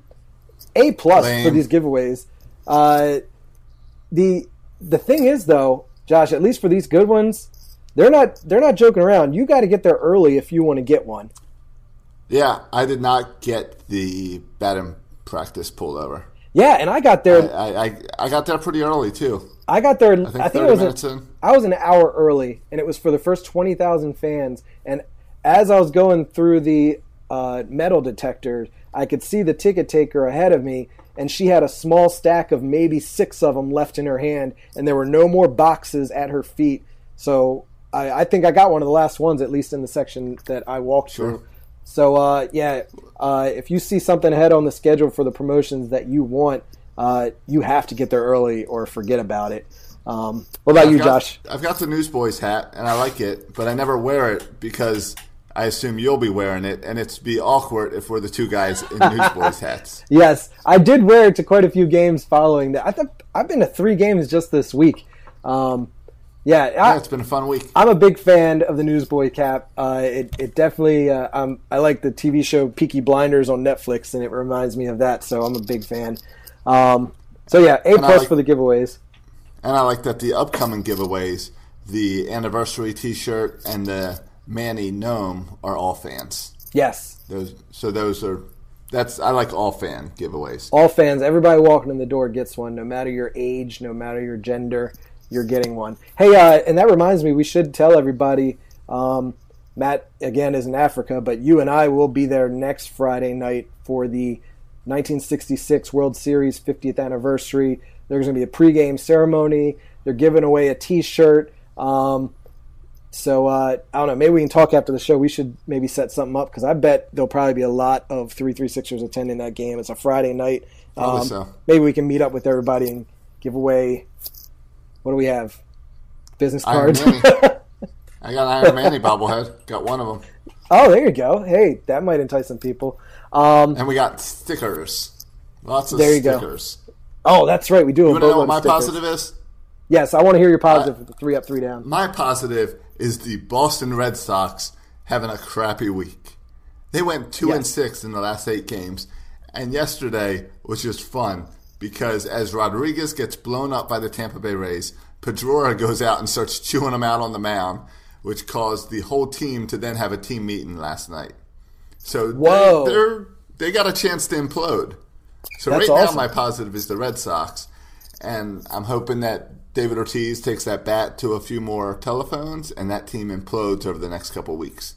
a plus for these giveaways. Uh, the the thing is though, Josh, at least for these good ones, they're not they're not joking around. You got to get there early if you want to get one. Yeah, I did not get the batting practice pullover. Yeah, and I got there. I, I, I got there pretty early too. I got there. I think think, it was. minutes An, in. I was an hour early, and it was for the first twenty thousand fans. And as I was going through the uh, metal detector, I could see the ticket taker ahead of me, and she had a small stack of maybe six of them left in her hand, and there were no more boxes at her feet. So I, I think I got one of the last ones, at least in the section that I walked through. So uh, yeah, uh, if you see something ahead on the schedule for the promotions that you want, uh, you have to get there early or forget about it. Um, what about I've you, got, Josh? I've got the Newsboys hat and I like it, but I never wear it because I assume you'll be wearing it, and it's be awkward if we're the two guys in *laughs* Newsboys hats. Yes, I did wear it to quite a few games following that. I I've been to three games just this week. Um, yeah, I, Yeah, it's been a fun week. I'm a big fan of the Newsboy cap. Uh, it, it definitely, uh, um, I like the TV show Peaky Blinders on Netflix, and it reminds me of that. So I'm a big fan. Um, so yeah, A plus like- for the giveaways. And I like that the upcoming giveaways, the anniversary T-shirt and the Manny Gnome, are all fans. Yes, Those, so those are that's I like all fan giveaways. all fans, everybody walking in the door gets one, no matter your age, no matter your gender, you're getting one. Hey, uh, and that reminds me, we should tell everybody. Um, Matt again is in Africa, but you and I will be there next Friday night for the 1966 World Series 50th anniversary. There's going to be a pregame ceremony. They're giving away a T-shirt. Um, so uh, I don't know. Maybe we can talk after the show. We should maybe set something up because I bet there'll probably be a lot of three three sixers attending that game. It's a Friday night. Um, so. Maybe we can meet up with everybody and give away. What do we have? Business cards. *laughs* I got an Iron Manny bobblehead. Got one of them, oh, there you go. Hey, that might entice some people. Um, and we got stickers. Lots of There you go. stickers. oh, that's right. We do. You want to know what my stickers. positive is? Yes, I want to hear your positive. three up, three down. My positive is the Boston Red Sox having a crappy week. They went two and six in the last eight games, and yesterday was just fun because as Rodriguez gets blown up by the Tampa Bay Rays, Pedroia goes out and starts chewing him out on the mound, which caused the whole team to then have a team meeting last night. So Whoa. they, they're they got a chance to implode. So That's right now, awesome. my positive is the Red Sox, and I'm hoping that David Ortiz takes that bat to a few more telephones, and that team implodes over the next couple weeks.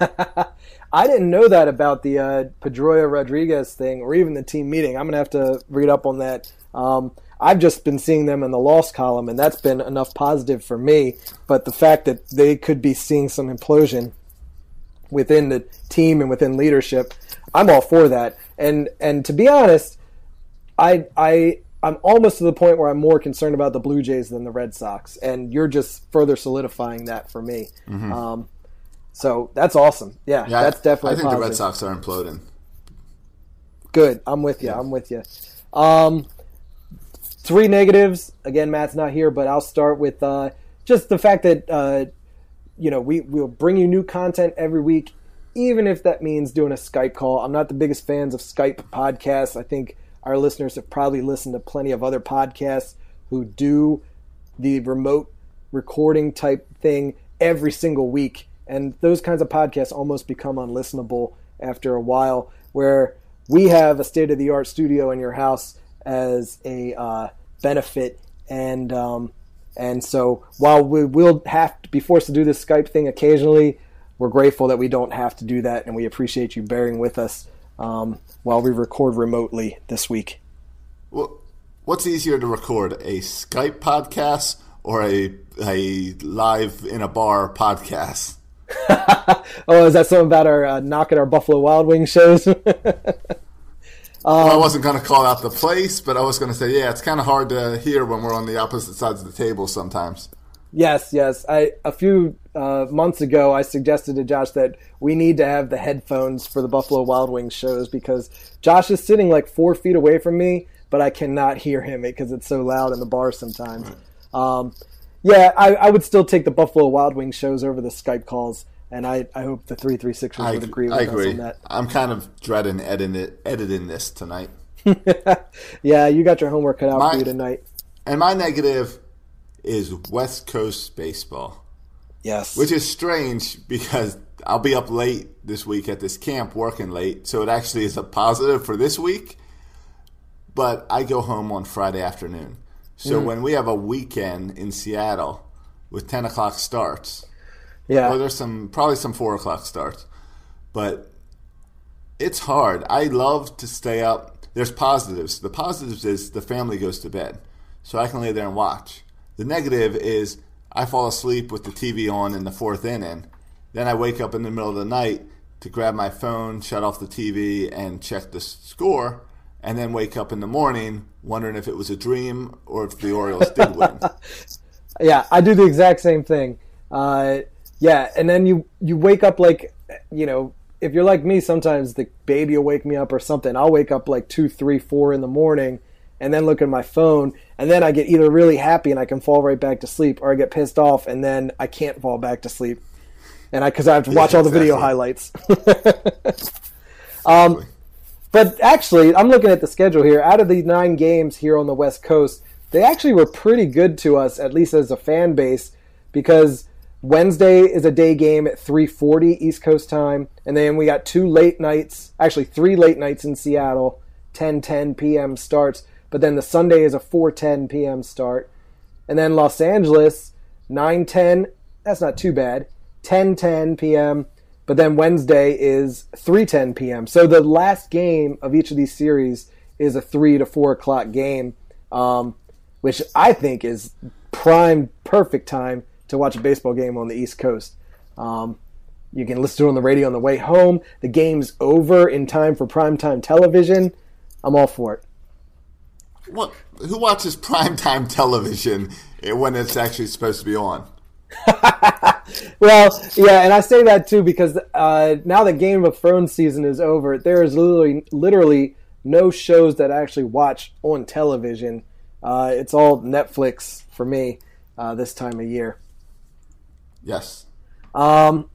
*laughs* I didn't know that about the uh, Pedroia Rodriguez thing, or even the team meeting. I'm gonna have to read up on that. Um, I've just been seeing them in the loss column, and that's been enough positive for me. But the fact that they could be seeing some implosion within the team and within leadership, I'm all for that. And and to be honest, I I I'm almost to the point where I'm more concerned about the Blue Jays than the Red Sox, and you're just further solidifying that for me. Um, so that's awesome. Yeah. Yeah, that's definitely. I think the Red. Sox are imploding. Good. I'm with you. I'm with you. Um, three negatives. Again, Matt's not here, but I'll start with uh, just the fact that uh, you know we we'll bring you new content every week, even if that means doing a Skype call. I'm not the biggest fans of Skype podcasts. I think our listeners have probably listened to plenty of other podcasts who do the remote recording type thing every single week. And those kinds of podcasts almost become unlistenable after a while, where we have a state of the art studio in your house as a uh, benefit. And, um, and so while we will have to be forced to do this Skype thing occasionally, we're grateful that we don't have to do that. And we appreciate you bearing with us um, while we record remotely this week. Well, what's easier to record, a Skype podcast or a a live in a bar podcast? *laughs* Oh, is that something about our uh, knocking our Buffalo Wild Wings shows? *laughs* well, I wasn't going to call out the place, but I was going to say, yeah, it's kind of hard to hear when we're on the opposite sides of the table sometimes. yes, yes. I a few uh, months ago, I suggested to Josh that we need to have the headphones for the Buffalo Wild Wings shows because Josh is sitting like four feet away from me, but I cannot hear him because it's so loud in the bar sometimes. Um, yeah, I, I would still take the Buffalo Wild Wings shows over the Skype calls, and I, I hope the three three sixers would agree with I us on that. I'm kind of dreading editing, it, editing this tonight. *laughs* Yeah, you got your homework cut out My- for you tonight. And my negative is West Coast baseball, Yes. which is strange because I'll be up late this week at this camp working late, so it actually is a positive for this week. But I go home on Friday afternoon. So Mm. when we have a weekend in Seattle with 10 o'clock starts, yeah. Well, there's some probably some four o'clock starts, but it's hard. I love to stay up. There's positives. The positives is the family goes to bed, so I can lay there and watch. The negative is I fall asleep with the TV on in the fourth inning. Then I wake up in the middle of the night to grab my phone, shut off the TV, and check the score, and then wake up in the morning wondering if it was a dream or if the Orioles did win. *laughs* Yeah, I do the exact same thing. Uh, yeah, and then you you wake up like, you know, if you're like me, sometimes the baby will wake me up or something. I'll wake up like two, three, four in the morning, and then look at my phone, and then I get either really happy and I can fall right back to sleep, or I get pissed off and then I can't fall back to sleep, and I because I have to watch all the video highlights. *laughs* Um, But actually, I'm looking at the schedule here. Out of the nine games here on the West Coast, they actually were pretty good to us, at least as a fan base, because Wednesday is a day game at 3:40 East Coast time, and then we got two late nights, actually three late nights in Seattle, 10:10 p.m. starts. But then the Sunday is a 4:10 p.m. start, and then Los Angeles 9:10. That's not too bad. 10:10 p.m. But then Wednesday is 3:10 p.m. So the last game of each of these series is a three to four o'clock game, um, which I think is prime, perfect time to watch a baseball game on the East Coast. Um, you can listen to it on the radio on the way home. The game's over in time for primetime television. I'm all for it. What? Who watches primetime television when it's actually supposed to be on? *laughs* Well, yeah, and I say that too because uh, now that Game of Thrones season is over, there is literally, literally no shows that I actually watch on television. Uh, it's all Netflix for me uh, this time of year. Yes. Um,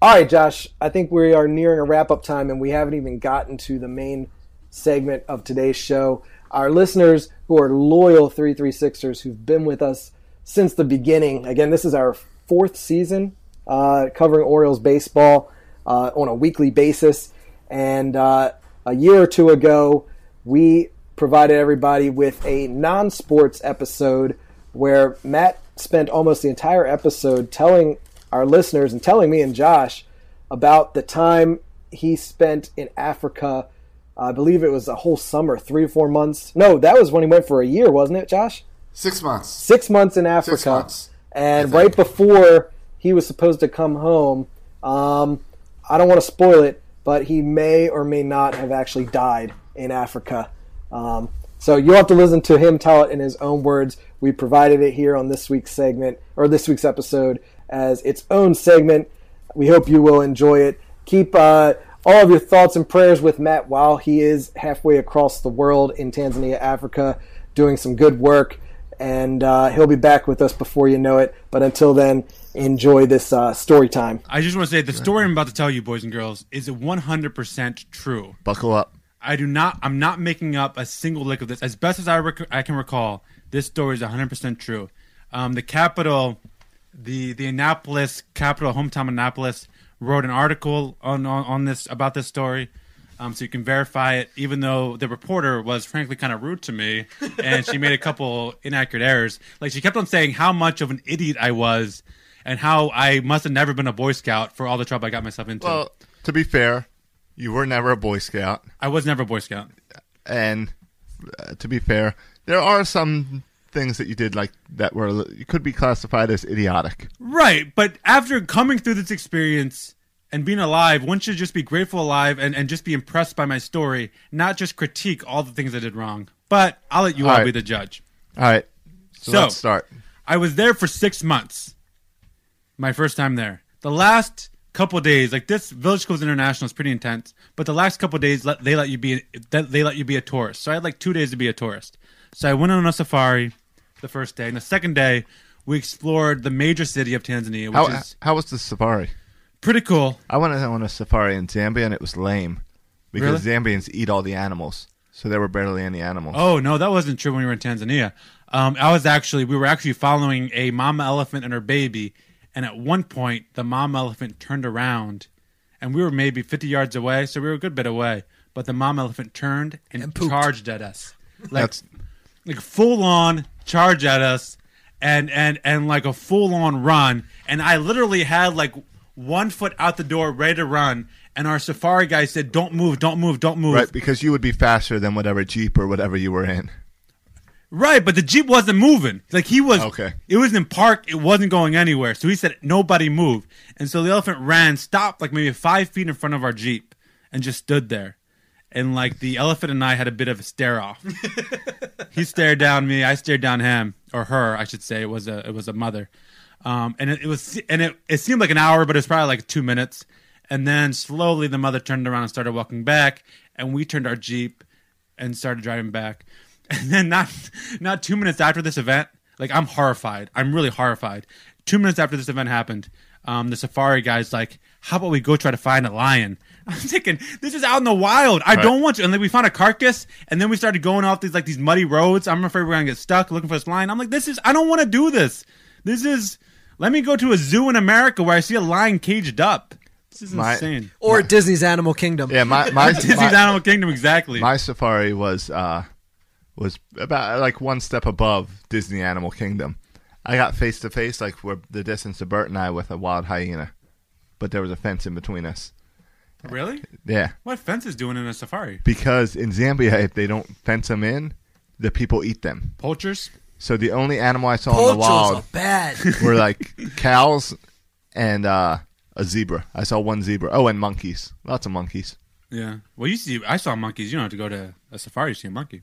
all right, Josh, I think we are nearing a wrap up time, and we haven't even gotten to the main segment of today's show. Our listeners who are loyal 336ers who've been with us since the beginning. Again, this is our fourth season uh, covering Orioles baseball uh, on a weekly basis. And uh, a year or two ago, we provided everybody with a non sports episode where Matt spent almost the entire episode telling our listeners and telling me and Josh about the time he spent in Africa. I believe it was a whole summer, three or four months. No, that was when he went for a year, wasn't it, Josh? Six months. Six months in Africa. Six months, and right before he was supposed to come home, um, I don't want to spoil it, but he may or may not have actually died in Africa. Um, so you'll have to listen to him tell it in his own words. We provided it here on this week's segment or this week's episode as its own segment. We hope you will enjoy it. Keep uh, all of your thoughts and prayers with Matt while he is halfway across the world in Tanzania, Africa, doing some good work. And uh, he'll be back with us before you know it. But until then, enjoy this uh, story time. I just want to say the story I'm about to tell you, boys and girls, is 100% true. Buckle up. I do not. I'm not making up a single lick of this. As best as I rec- I can recall, this story is 100% true. Um, the capital, the the Annapolis capital, hometown Annapolis, wrote an article on on, on this about this story. Um, so you can verify it, even though the reporter was frankly kind of rude to me, and she made a couple *laughs* inaccurate errors. Like she kept on saying how much of an idiot I was, and how I must have never been a Boy Scout for all the trouble I got myself into. Well, to be fair, you were never a Boy Scout, I was never a Boy Scout. and uh, to be fair, there are some things that you did like that were you could be classified as idiotic. Right, but after coming through this experience and being alive, one should just be grateful alive and, and just be impressed by my story, not just critique all the things I did wrong. But I'll let you all, All right. be the judge. All right, so, So- let's start. I was there for six months. My first time there. The last couple days, like this Village Schools International is pretty intense, but the last couple days they let you be they let you be a tourist. So I had like two days to be a tourist. So I went on a safari the first day, and the second day we explored the major city of Tanzania, which How is how was the safari? Pretty cool. I went on a safari in Zambia and it was lame because Zambians eat all the animals, so there were barely any animals. Oh no, that wasn't true when we were in Tanzania. Um, I was actually we were actually following a mama elephant and her baby, and at one point the mama elephant turned around, and we were maybe fifty yards away, so we were a good bit away. But the mama elephant turned and, charged at us, like That's- like full on charge at us, and and and like a full on run. And I literally had like one foot out the door, ready to run. And our safari guy said, "Don't move, don't move, don't move." Right, because you would be faster than whatever jeep or whatever you were in. Right, but the Jeep wasn't moving. Like he was Okay. It was in park, it wasn't going anywhere. So he said nobody move." And so the elephant ran, stopped like maybe five feet in front of our Jeep and just stood there. And like the elephant and I had a bit of a stare off. *laughs* he stared down me, I stared down him. Or her, I should say. It was a it was a mother. Um, and it, it was and it, it seemed like an hour, but it was probably like two minutes. And then slowly the mother turned around and started walking back, and we turned our Jeep and started driving back. *laughs* And then not not two minutes after this event, like I'm horrified. I'm really horrified. Two minutes after this event happened, um, the safari guy's like, "How about we go try to find a lion?" *laughs* I'm thinking, this is out in the wild. I Right. don't want to. And then we found a carcass, and then we started going off these like these muddy roads. I'm afraid we're gonna get stuck looking for this lion. I'm like, this is. I don't want to do this. This is. Let me go to a zoo in America where I see a lion caged up. This is My- insane. Or Disney's Animal Kingdom. Yeah, my my, *laughs* Disney's my, Animal Kingdom, exactly. my safari was uh was about like one step above Disney Animal Kingdom. I got face to face like where the distance of Bert and I with a wild hyena, but there was a fence in between us. really? Yeah, What fence is doing in a safari? because in Zambia, if they don't fence them in, the people eat them. Poachers? So the only animal I saw in the wild are bad. *laughs* were like cows and uh, a zebra. I saw one zebra. Oh, and monkeys. Lots of monkeys. Yeah. Well, you see, I saw monkeys. You don't have to go to a safari to see a monkey.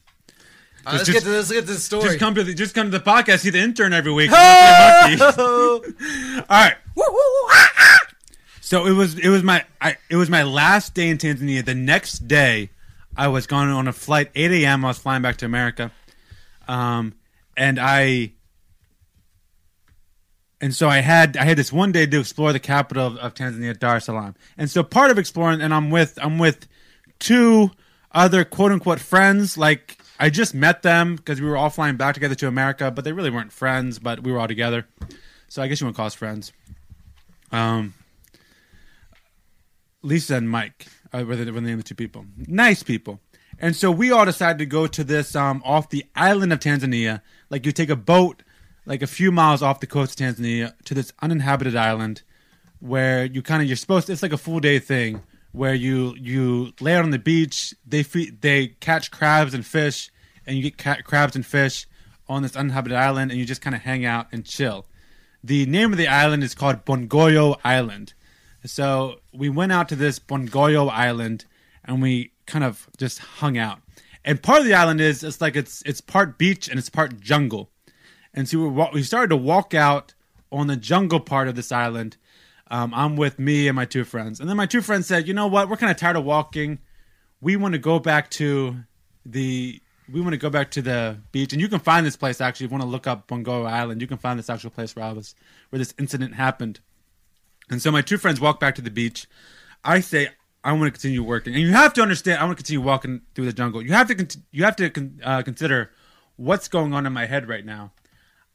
All right, let's just- get to this. Let's get to the story. Just come to the just come to the podcast. See the intern every week. and see a monkey. *laughs* *laughs* All right. So it was it was my I, it was my last day in Tanzania. The next day, I was going on a flight 8 a.m. I was flying back to America, um, and I and so I had I had this one day to explore the capital of, of Tanzania, Dar es Salaam. And so part of exploring, and I'm with I'm with two other quote unquote friends. Like I just met them because we were all flying back together to America, but they really weren't friends. But we were all together, so I guess you to call us friends. Um, Lisa and Mike uh, were the, were the name of the two people. Nice people. And so we all decided to go to this um, off the island of Tanzania. Like you take a boat, like a few miles off the coast of Tanzania, to this uninhabited island, where you kind of you're supposed. it's like a full day thing where you you lay out on the beach. They feed, they catch crabs and fish, and you get ca- crabs and fish on this uninhabited island, and you just kind of hang out and chill. The name of the island is called Bongoyo Island. So we went out to this Bongoyo Island and we kind of just hung out. And part of the island is it's like it's it's part beach and it's part jungle. And so we, we started to walk out on the jungle part of this island. Um, I'm with me and my two friends, and then my two friends said, "You know what? We're kind of tired of walking. We want to go back to the we want to go back to the beach, and you can find this place actually. If you want to look up Bongoyo Island, you can find this actual place where I was, where this incident happened." And so my two friends walk back to the beach. I say, I want to continue working, and you have to understand. I want to continue walking through the jungle. You have to. You have to uh, consider what's going on in my head right now.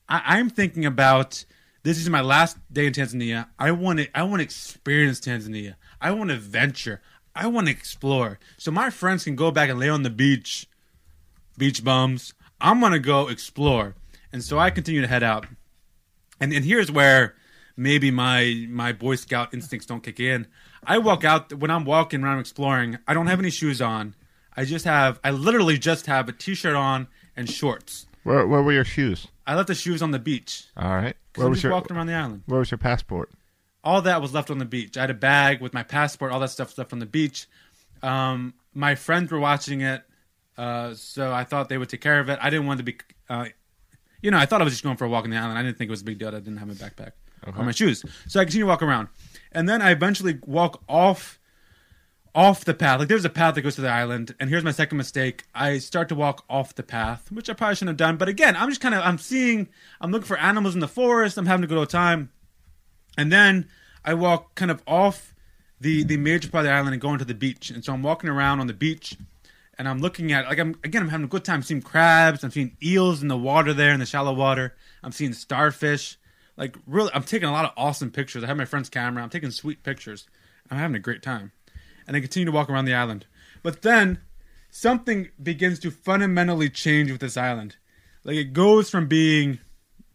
I, I'm thinking about this is my last day in Tanzania. I want to I want to experience Tanzania. I want to venture. I want to explore. So my friends can go back and lay on the beach, beach bums. I'm gonna go explore, and so I continue to head out. And and here's where maybe my my Boy Scout instincts don't kick in. I walk out when I'm walking around exploring. I don't have any shoes on. I just have I literally just have a t-shirt on and shorts. Where, where were your shoes? I left the shoes on the beach. All right. Where I'm was just your walking around the island. Where was your passport? All that was left on the beach. I had a bag with my passport. All that stuff left on the beach. Um, my friends were watching it, uh, so I thought they would take care of it. I didn't want to be, uh, you know, I thought I was just going for a walk on the island. I didn't think it was a big deal. I didn't have my backpack Okay. or my shoes, so I continue walking around, and then I eventually walk off, off the path. Like there's a path that goes to the island, and here's my second mistake. I start to walk off the path, which I probably shouldn't have done. But again, I'm just kind of I'm seeing, I'm looking for animals in the forest. I'm having a good old time. And then I walk kind of off the the major part of the island and go into the beach. And so I'm walking around on the beach and I'm looking at like I'm again I'm having a good time seeing crabs, I'm seeing eels in the water there in the shallow water. I'm seeing starfish. Like really I'm taking a lot of awesome pictures. I have my friend's camera. I'm taking sweet pictures. I'm having a great time. And I continue to walk around the island. But then something begins to fundamentally change with this island. Like it goes from being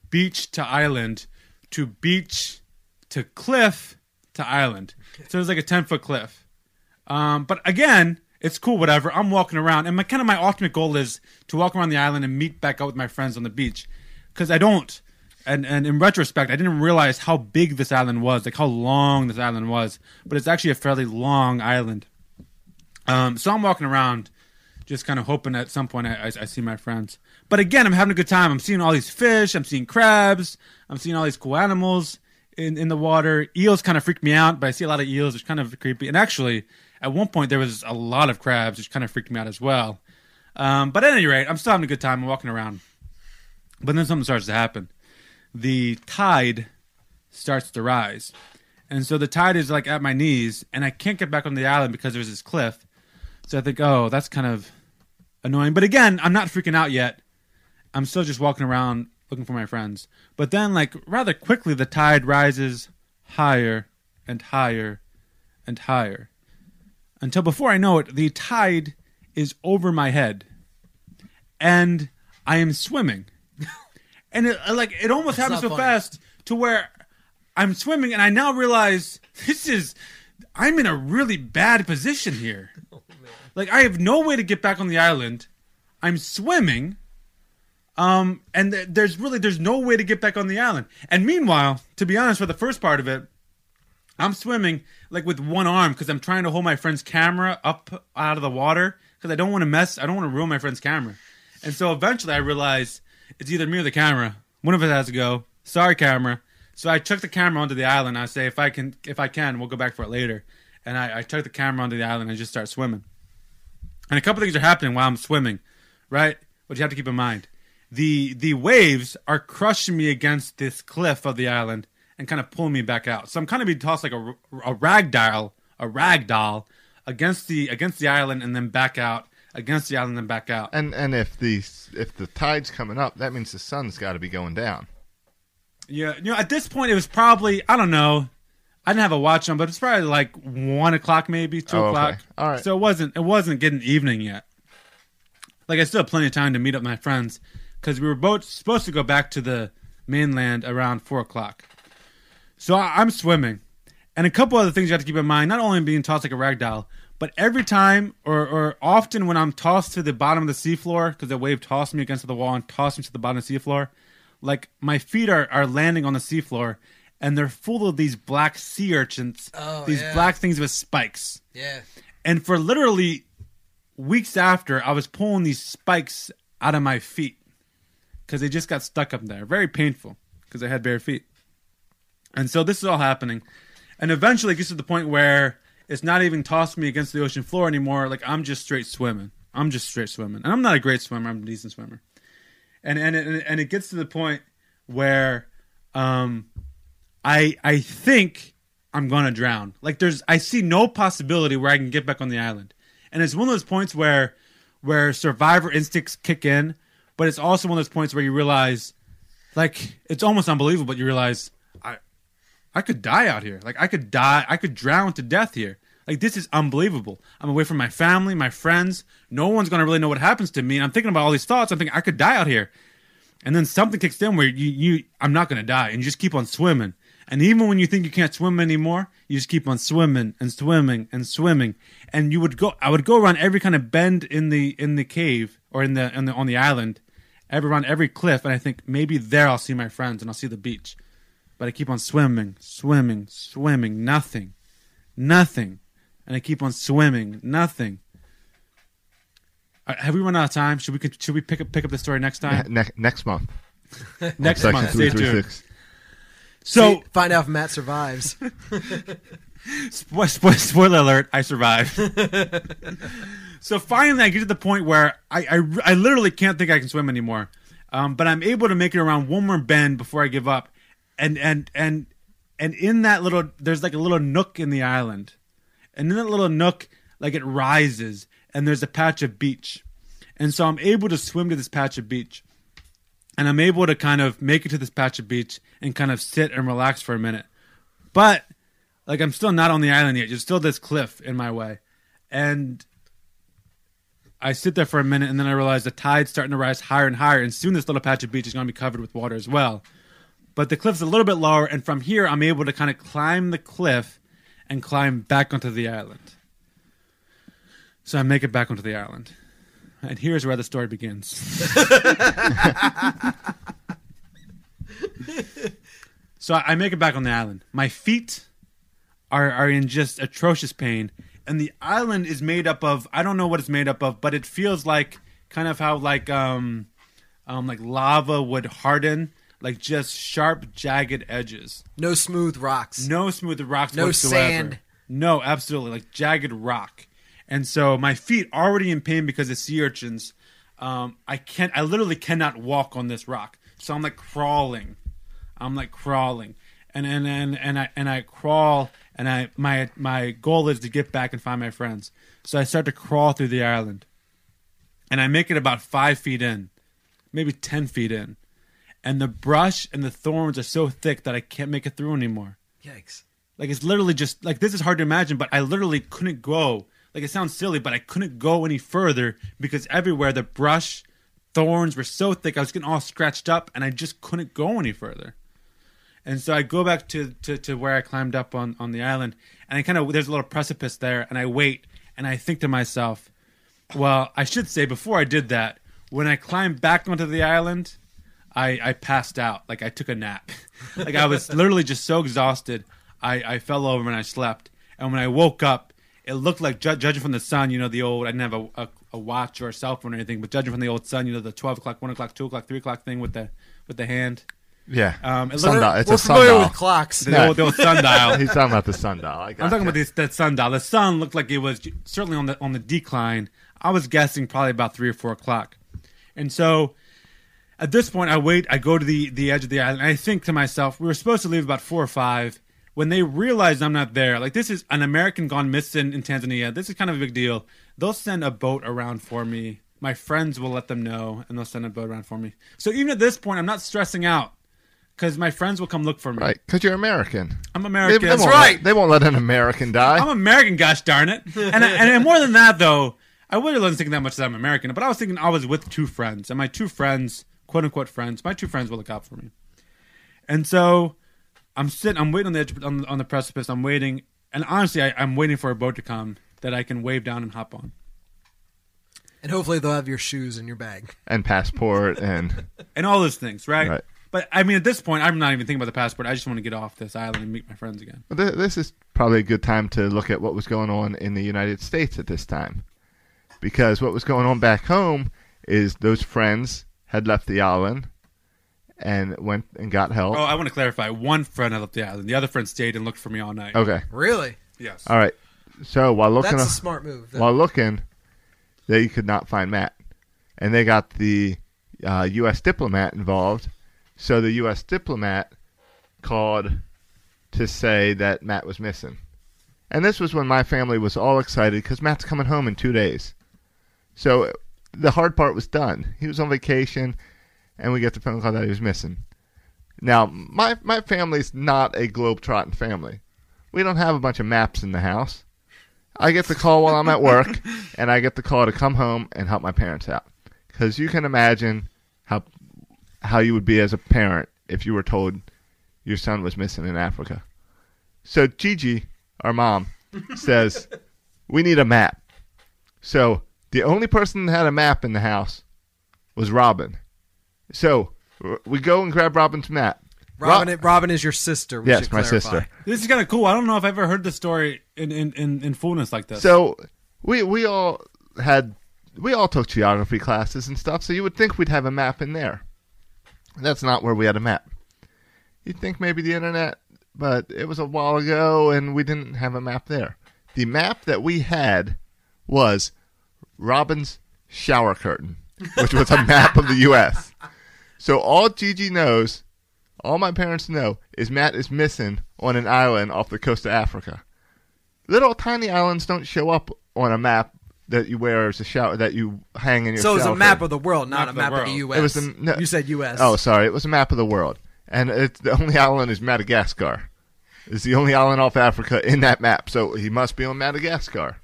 beach to island to beach to cliff to island. So there's like a 10 foot cliff. Um, but again, it's cool, whatever. I'm walking around, and my kind of my ultimate goal is to walk around the island and meet back up with my friends on the beach, because I don't. And and in retrospect, I didn't realize how big this island was, like how long this island was. But it's actually a fairly long island. Um, so I'm walking around, just kind of hoping at some point I, I, I see my friends. But again, I'm having a good time. I'm seeing all these fish. I'm seeing crabs. I'm seeing all these cool animals in, in the water. Eels kind of freak me out, but I see a lot of eels, which kind of creepy. And actually, at one point there was a lot of crabs, which kind of freaked me out as well. Um, but at any rate, I'm still having a good time. I'm walking around. But then something starts to happen. The tide starts to rise. And so the tide is like at my knees, and I can't get back on the island because there's this cliff. So I think, oh, that's kind of annoying. But again, I'm not freaking out yet. I'm still just walking around looking for my friends. But then, like, rather quickly, the tide rises higher and higher and higher. Until before I know it, the tide is over my head. And I am swimming. And it, like, it almost That's happens so funny. fast to where I'm swimming, and I now realize *laughs* this is. I'm in a really bad position here. *laughs* Like I have no way to get back on the island. I'm swimming. Um, and th- there's really there's no way to get back on the island. And meanwhile, to be honest, for the first part of it, I'm swimming like with one arm because I'm trying to hold my friend's camera up out of the water because I don't want to mess. I don't want to ruin my friend's camera. And so eventually, I realize it's either me or the camera. One of us has to go. Sorry, camera. So I chuck the camera onto the island. I say, if I can, if I can, we'll go back for it later. And I, I chuck the camera onto the island and just start swimming. And a couple things are happening while I'm swimming, right? What you have to keep in mind: the the waves are crushing me against this cliff of the island and kind of pulling me back out. So I'm kind of being tossed like a, a rag doll, a rag doll against the against the island and then back out against the island and back out. And and if the if the tide's coming up, that means the sun's got to be going down. Yeah, you know, at this point it was probably I don't know. I didn't have a watch on, but it's probably like one o'clock, maybe two Oh, okay. o'clock. All right. So it wasn't it wasn't getting evening yet. Like I still have plenty of time to meet up with my friends because we were both supposed to go back to the mainland around four o'clock. So I, I'm swimming, and a couple other things you have to keep in mind. Not only being tossed like a rag doll, but every time or or often when I'm tossed to the bottom of the seafloor because the wave tossed me against the wall and tossed me to the bottom of the seafloor, like my feet are, are landing on the seafloor and they're full of these black sea urchins, Oh, these yeah. black things with spikes. Yeah. And for literally weeks after, I was pulling these spikes out of my feet because they just got stuck up there. Very painful because I had bare feet. And so this is all happening. And eventually it gets to the point where it's not even tossing me against the ocean floor anymore. Like I'm just straight swimming. I'm just straight swimming. And I'm not a great swimmer. I'm a decent swimmer. And and it, and it gets to the point where um I I think I'm gonna drown. Like there's I see no possibility where I can get back on the island. And it's one of those points where where survivor instincts kick in, but it's also one of those points where you realize like it's almost unbelievable. But you realize I I could die out here. Like I could die. I could drown to death here. Like this is unbelievable. I'm away from my family, my friends. No one's gonna really know what happens to me. And I'm thinking about all these thoughts. I'm thinking I could die out here. And then something kicks in where you, you I'm not gonna die, and you just keep on swimming. And even when you think you can't swim anymore, you just keep on swimming and swimming and swimming. And you would go I would go around every kind of bend in the in the cave or in the, in the on the island, every around every cliff, and I think maybe there I'll see my friends and I'll see the beach. But I keep on swimming, swimming, swimming, nothing. Nothing. And I keep on swimming, nothing. Uh, Have we run out of time? Should we should we pick up pick up the story next time? Ne- next month. *laughs* Next Section month, stay tuned. So See- find out if Matt survives. *laughs* Spo- spo- spoiler alert, I survived. *laughs* so finally, I get to the point where I, I, I literally can't think I can swim anymore. Um, but I'm able to make it around one more bend before I give up. And, and, and, and in that little, there's like a little nook in the island. And in that little nook, like it rises and there's a patch of beach. And so I'm able to swim to this patch of beach. And I'm able to kind of make it to this patch of beach and kind of sit and relax for a minute. But like I'm still not on the island yet. There's still this cliff in my way, and I sit there for a minute, and then I realize the tide's starting to rise higher and higher, and soon this little patch of beach is going to be covered with water as well. But the cliff's a little bit lower, and from here I'm able to kind of climb the cliff and climb back onto the island. So I make it back onto the island, and here's where the story begins. *laughs* So I make it back on the island. My feet are are in just atrocious pain, and the island is made up of I don't know what it's made up of, but it feels like kind of how like um um like lava would harden, like just sharp, jagged edges. No smooth rocks. No smooth rocks No whatsoever. sand. No, absolutely like jagged rock. And so my feet already in pain because of sea urchins. Um, I can't. I literally cannot walk on this rock. So I'm like crawling. I'm like crawling, and and and and I and I crawl, and I my my goal is to get back and find my friends. So I start to crawl through the island, and I make it about five feet in, maybe ten feet in, and the brush and the thorns are so thick that I can't make it through anymore. Yikes. Like it's literally just like this is hard to imagine, but I literally couldn't go. Like it sounds silly, but I couldn't go any further because everywhere the brush, thorns were so thick, I was getting all scratched up, and I just couldn't go any further. And so I go back to, to, to where I climbed up on, on the island, and I kind of there's a little precipice there, and I wait, and I think to myself, well, I should say before I did that, when I climbed back onto the island, I, I passed out, like I took a nap, *laughs* like I was literally just so exhausted, I, I fell over and I slept, and when I woke up, it looked like ju- judging from the sun, you know, the old I didn't have a, a, a watch or a cell phone or anything, but judging from the old sun, you know, the twelve o'clock, one o'clock, two o'clock, three o'clock thing with the with the hand. Yeah. Um, it Sundial. looked- It's We're a familiar sundial. with clocks. The old, the old sundial. *laughs* He's talking about the sundial. I I'm got talking about this, that sundial. The sun looked like it was certainly on the on the decline. I was guessing probably about three or four o'clock, and so at this point, I wait. I go to the the edge of the island. And I think to myself, we were supposed to leave about four or five. When they realize I'm not there, like this is an American gone missing in Tanzania. This is kind of a big deal. They'll send a boat around for me. My friends will let them know, and they'll send a boat around for me. So even at this point, I'm not stressing out because my friends will come look for me. Right, because you're American. I'm American. they won't Let, they won't let an American die. I'm American, gosh darn it. And, I, and more than that, though, I really wasn't thinking that much that I'm American, but I was thinking I was with two friends, and my two friends, quote unquote friends, my two friends will look out for me. And so I'm sitting, I'm waiting on the edge, on, on the precipice, I'm waiting, and honestly, I, I'm waiting for a boat to come that I can wave down and hop on. And hopefully they'll have your shoes in your bag. and passport and *laughs* And all those things, right? Right. But I mean, at this point, I'm not even thinking about the passport. I just want to get off this island and meet my friends again. Well, th- this is probably a good time to look at what was going on in the United States at this time. Because what was going on back home is those friends had left the island and went and got help. Oh, I want to clarify. One friend left the island. The other friend stayed and looked for me all night. Okay. Really? Yes. All right. So while looking, That's a smart move. then. While looking, they could not find Matt, and they got the uh, U.S. diplomat involved. So the U.S. diplomat called to say that Matt was missing, and this was when my family was all excited because Matt's coming home in two days. So the hard part was done. He was on vacation, and we get the phone call that he was missing. Now, my my family's not a globetrotting family. We don't have a bunch of maps in the house. I get the call while I'm at work, *laughs* and I get the call to come home and help my parents out. Because you can imagine how how you would be as a parent if you were told your son was missing in Africa. So Gigi, our mom, says *laughs* we need a map. So the only person that had a map in the house was Robin. So we go and grab Robin's map. Robin, Rob- Robin is your sister. We Yes, my clarify. sister. This is kind of cool. I don't know if I've ever heard the story in, in, in, in fullness like this. So we we all had we all took geography classes and stuff. So you would think we'd have a map in there. That's not where we had a map. You'd think maybe the internet, but it was a while ago, and we didn't have a map there. The map that we had was Robin's shower curtain, which was a map of the U.S. So all Gigi knows, all my parents know, is Matt is missing on an island off the coast of Africa little tiny islands don't show up on a map that you wear as a shower that you hang in your. So it's a map curtain. of the world, not a map of the U.S. It was the, no, You said U.S. Oh, sorry, it was a map of the world, and it's the only island is Madagascar. It's the only island off Africa in that map, so he must be on Madagascar,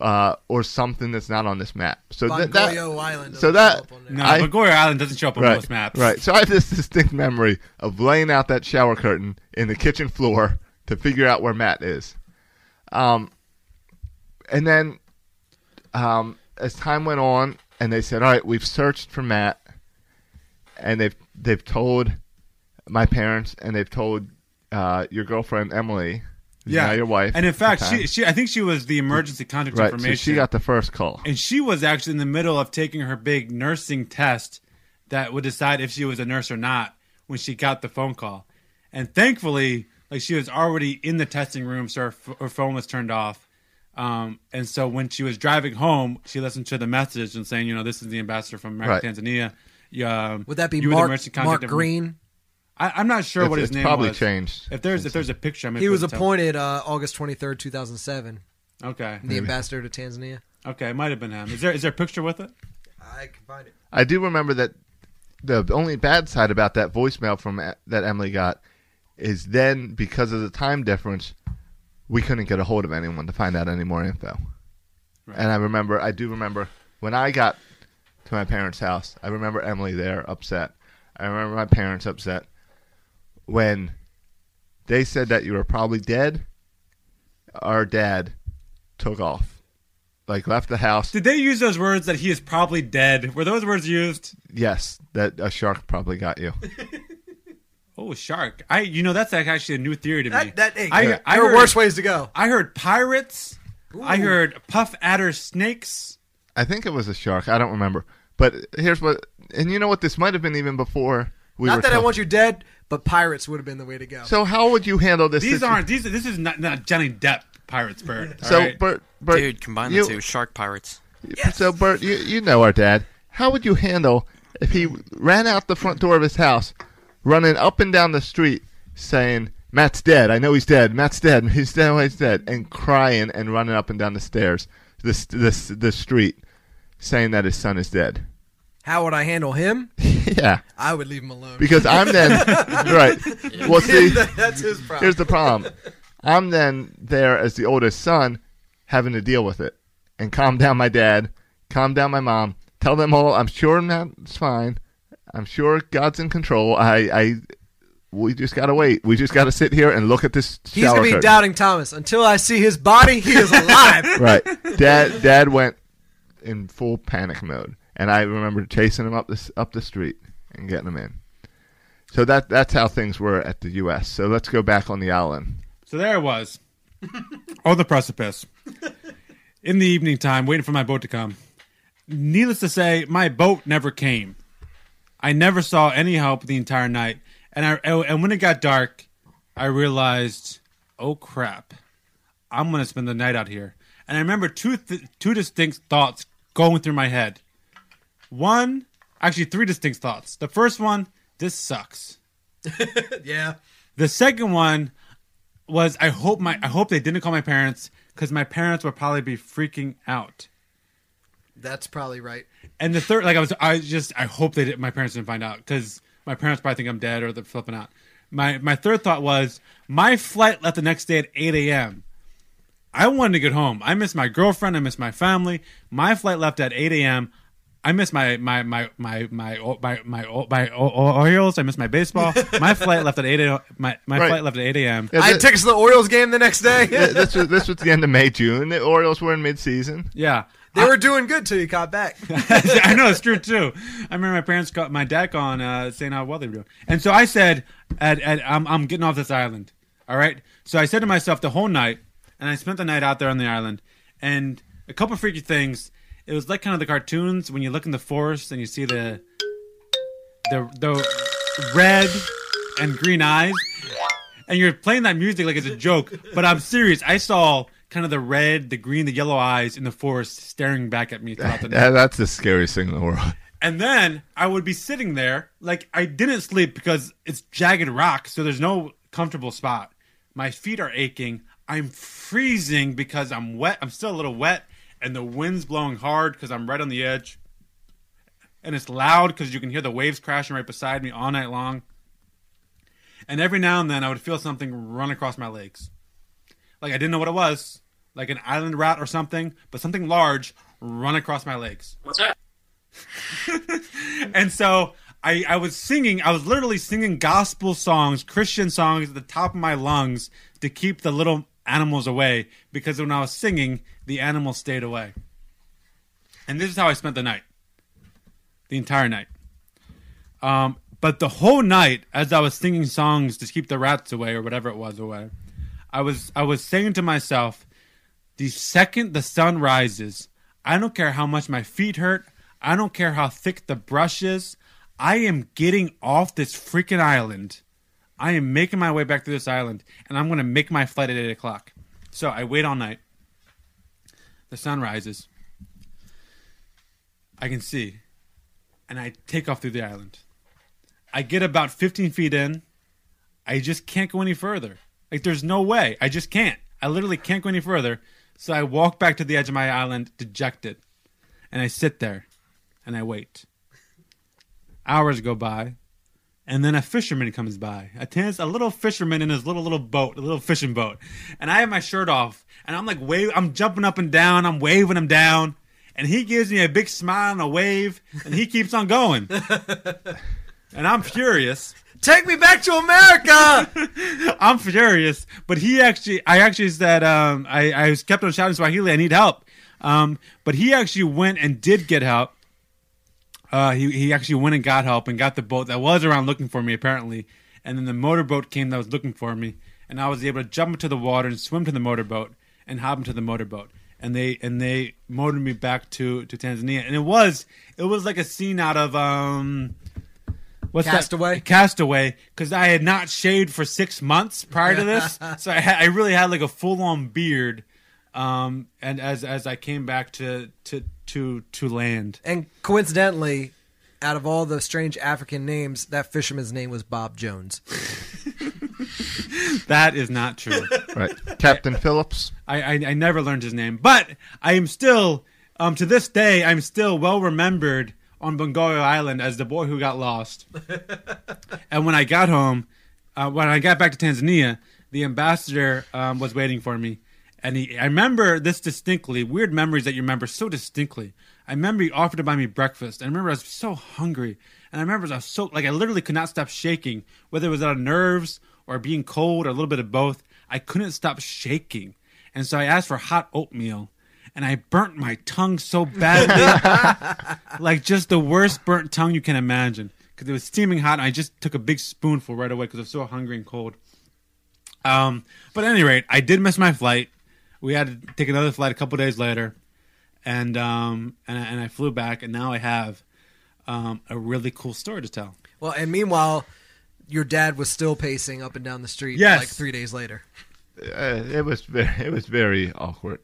uh, or something that's not on this map. So th- that, Island so that show up on there. no, I- Bongoyo Island doesn't show up on right, most maps. Right. So I have this distinct memory of laying out that shower curtain in the kitchen floor to figure out where Matt is. Um, and then um, as time went on, and they said, "All right, we've searched for Matt," and they've they've told my parents, and they've told uh, your girlfriend Emily, who's Yeah, now your wife, And in fact, she, she I think she was the emergency contact right, so she got the first call. and she was actually in the middle of taking her big nursing test that would decide if she was a nurse or not when she got the phone call. And thankfully, like she was already in the testing room, so her, f- her phone was turned off. Um, and so when she was driving home, she listened to the message and saying, you know, this is the ambassador from America, Right. Tanzania. Yeah, Would that be you were the Mark, Mark contact inform- Green? I, I'm not sure It's- what his name was. it's name probably was. changed If there's if there's a picture, I mean, He was appointed uh, August 23rd, 2007. Okay, The ambassador to Tanzania. Okay, it might have been him. Is there is there a picture with it? I can find it. I do remember that the only bad side about that voicemail from that Emily got is then because of the time difference, we couldn't get a hold of anyone to find out any more info. And I remember, I do remember when I got to my parents' house. I remember Emily there upset. I remember my parents upset when they said that you were probably dead. Our dad took off, like left the house. Did they use those words that he is probably dead? Were those words used? Yes, that a shark probably got you. *laughs* Oh, shark! I you know that's actually a new theory to me. That, that, hey, I, there I are heard, worse ways to go. I heard pirates. I heard puff adder snakes. I think it was a shark. I don't remember. But here's what, and you know what? This might have been even before we were. Not that I want you dead, but pirates would have been the way to go. So how would you handle this? These situ- aren't these. This is not, not Johnny Depp pirates, Bert. *laughs* So, all right? Bert, Bert, Dude, combine you- the two. Shark pirates. Yes. So, Bert, you you know our dad. How would you handle if he ran out the front door of his house, running up and down the street, saying, "Matt's dead. I know he's dead. Matt's dead. *laughs* He's dead. He's dead," and crying and running up and down the stairs, the the the street, saying that his son is dead. How would I handle him? *laughs* yeah. I would leave him alone. Because I'm then *laughs* right. Well, see, *laughs* That's his problem. Here's the problem. I'm then there as the oldest son, having to deal with it and calm down my dad, calm down my mom, tell them all I'm sure Matt's fine. I'm sure God's in control. I, I, we just gotta wait. We just gotta sit here and look at this. He's gonna be curtain. doubting Thomas until I see his body. He is alive. right. Dad, Dad went in full panic mode, and I remember chasing him up this up the street and getting him in. So that that's how things were at the U.S. So let's go back on the island. So there it was, on the precipice, in the evening time, waiting for my boat to come. Needless to say, my boat never came. I never saw any help the entire night, and I and when it got dark, I realized, oh crap, I'm gonna spend the night out here. And I remember two th- two distinct thoughts going through my head. One, actually, three distinct thoughts. The first one, this sucks. *laughs* yeah. The second one was I hope my I hope they didn't call my parents because my parents would probably be freaking out. That's probably right. And the third, like I was, I just I hope they did, my parents didn't find out because My parents probably think I'm dead or they're flipping out. My my third thought was my flight left the next day at 8 a.m. I wanted to get home. I miss my girlfriend. I miss my family. My flight left at 8 a.m. I miss my my my my my my my, my Orioles. I miss my baseball. My flight left at eight. My my right. flight left at eight a.m. Yeah, I tickets to the Orioles game the next day. yeah, this was this was the end of May June. The Orioles were in midseason. Yeah, they I, were doing good till you caught back. *laughs* I know it's true too. I remember my parents got my dad on uh, saying how well they were doing, and so I said, Ed, Ed, I'm I'm getting off this island. All right. So I said to myself the whole night, and I spent the night out there on the island, and a couple freaky things it was like kind of the cartoons when you look in the forest and you see the the the red and green eyes, and you're playing that music like it's a joke, but I'm serious. I saw kind of the red, the green, the yellow eyes in the forest staring back at me throughout the *laughs* night. Yeah, that's the scariest thing in the world. And then I would be sitting there, like I didn't sleep because it's jagged rock, so there's no comfortable spot. My feet are aching. I'm freezing because I'm wet. I'm still a little wet, and the wind's blowing hard because I'm right on the edge. And it's loud because you can hear the waves crashing right beside me all night long. And every now and then I would feel something run across my legs. Like I didn't know what it was, like an island rat or something, but something large run across my legs. What's that? *laughs* and so I, I was singing, I was literally singing gospel songs, Christian songs at the top of my lungs to keep the little animals away because when I was singing, the animal stayed away. And this is how I spent the night. The entire night. Um, but the whole night, as I was singing songs to keep the rats away or whatever it was away, I was I was saying to myself, the second the sun rises, I don't care how much my feet hurt. I don't care how thick the brush is. I am getting off this freaking island. I am making my way back to this island, and I'm going to make my flight at 8 o'clock. So I wait all night. The sun rises. I can see. And I take off through the island. I get about 15 feet in. I just can't go any further. Like, there's no way. I just can't. I literally can't go any further. So I walk back to the edge of my island, dejected. And I sit there and I wait. Hours go by. And then a fisherman comes by. A, tennis, a little fisherman in his little little boat, a little fishing boat. And I have my shirt off, and I'm like wave. I'm jumping up and down. I'm waving him down, and he gives me a big smile and a wave, and he keeps on going. *laughs* and I'm furious. Take me back to America. *laughs* I'm furious, but he actually, I actually said, um, I, I was kept on shouting Swahili, I need help. Um, but he actually went and did get help. Uh, he, he actually went and got help and got the boat that was around looking for me, apparently. And then the motorboat came that was looking for me. And I was able to jump into the water and swim to the motorboat and hop into the motorboat. And they and they motored me back to, to Tanzania. And it was it was like a scene out of um what's that? Castaway? Castaway, because I had not shaved for six months prior to this, *laughs* so I, I really had like a full on beard. Um, and as as I came back to to to to land, and coincidentally, out of all the strange African names, that fisherman's name was Bob Jones. *laughs* that is not true. Right, Captain Phillips. I, I I never learned his name, but I am still um to this day I'm still well remembered on Bongoyo Island as the boy who got lost. *laughs* and when I got home, uh, when I got back to Tanzania, the ambassador um, was waiting for me, and he. I remember this distinctly. Weird memories that you remember so distinctly. I remember he offered to buy me breakfast. and I remember I was so hungry, and I remember I was so like I literally could not stop shaking, whether it was out of nerves or being cold or a little bit of both. I couldn't stop shaking, and so I asked for hot oatmeal. And I burnt my tongue so badly, *laughs* like just the worst burnt tongue you can imagine, because it was steaming hot. And I just took a big spoonful right away because I was so hungry and cold. Um, but at any rate, I did miss my flight. We had to take another flight a couple days later, and um, and I, and I flew back, and now I have um, a really cool story to tell. Well, and meanwhile, your dad was still pacing up and down the street Yes. like three days later. Uh, it was very, it was very awkward.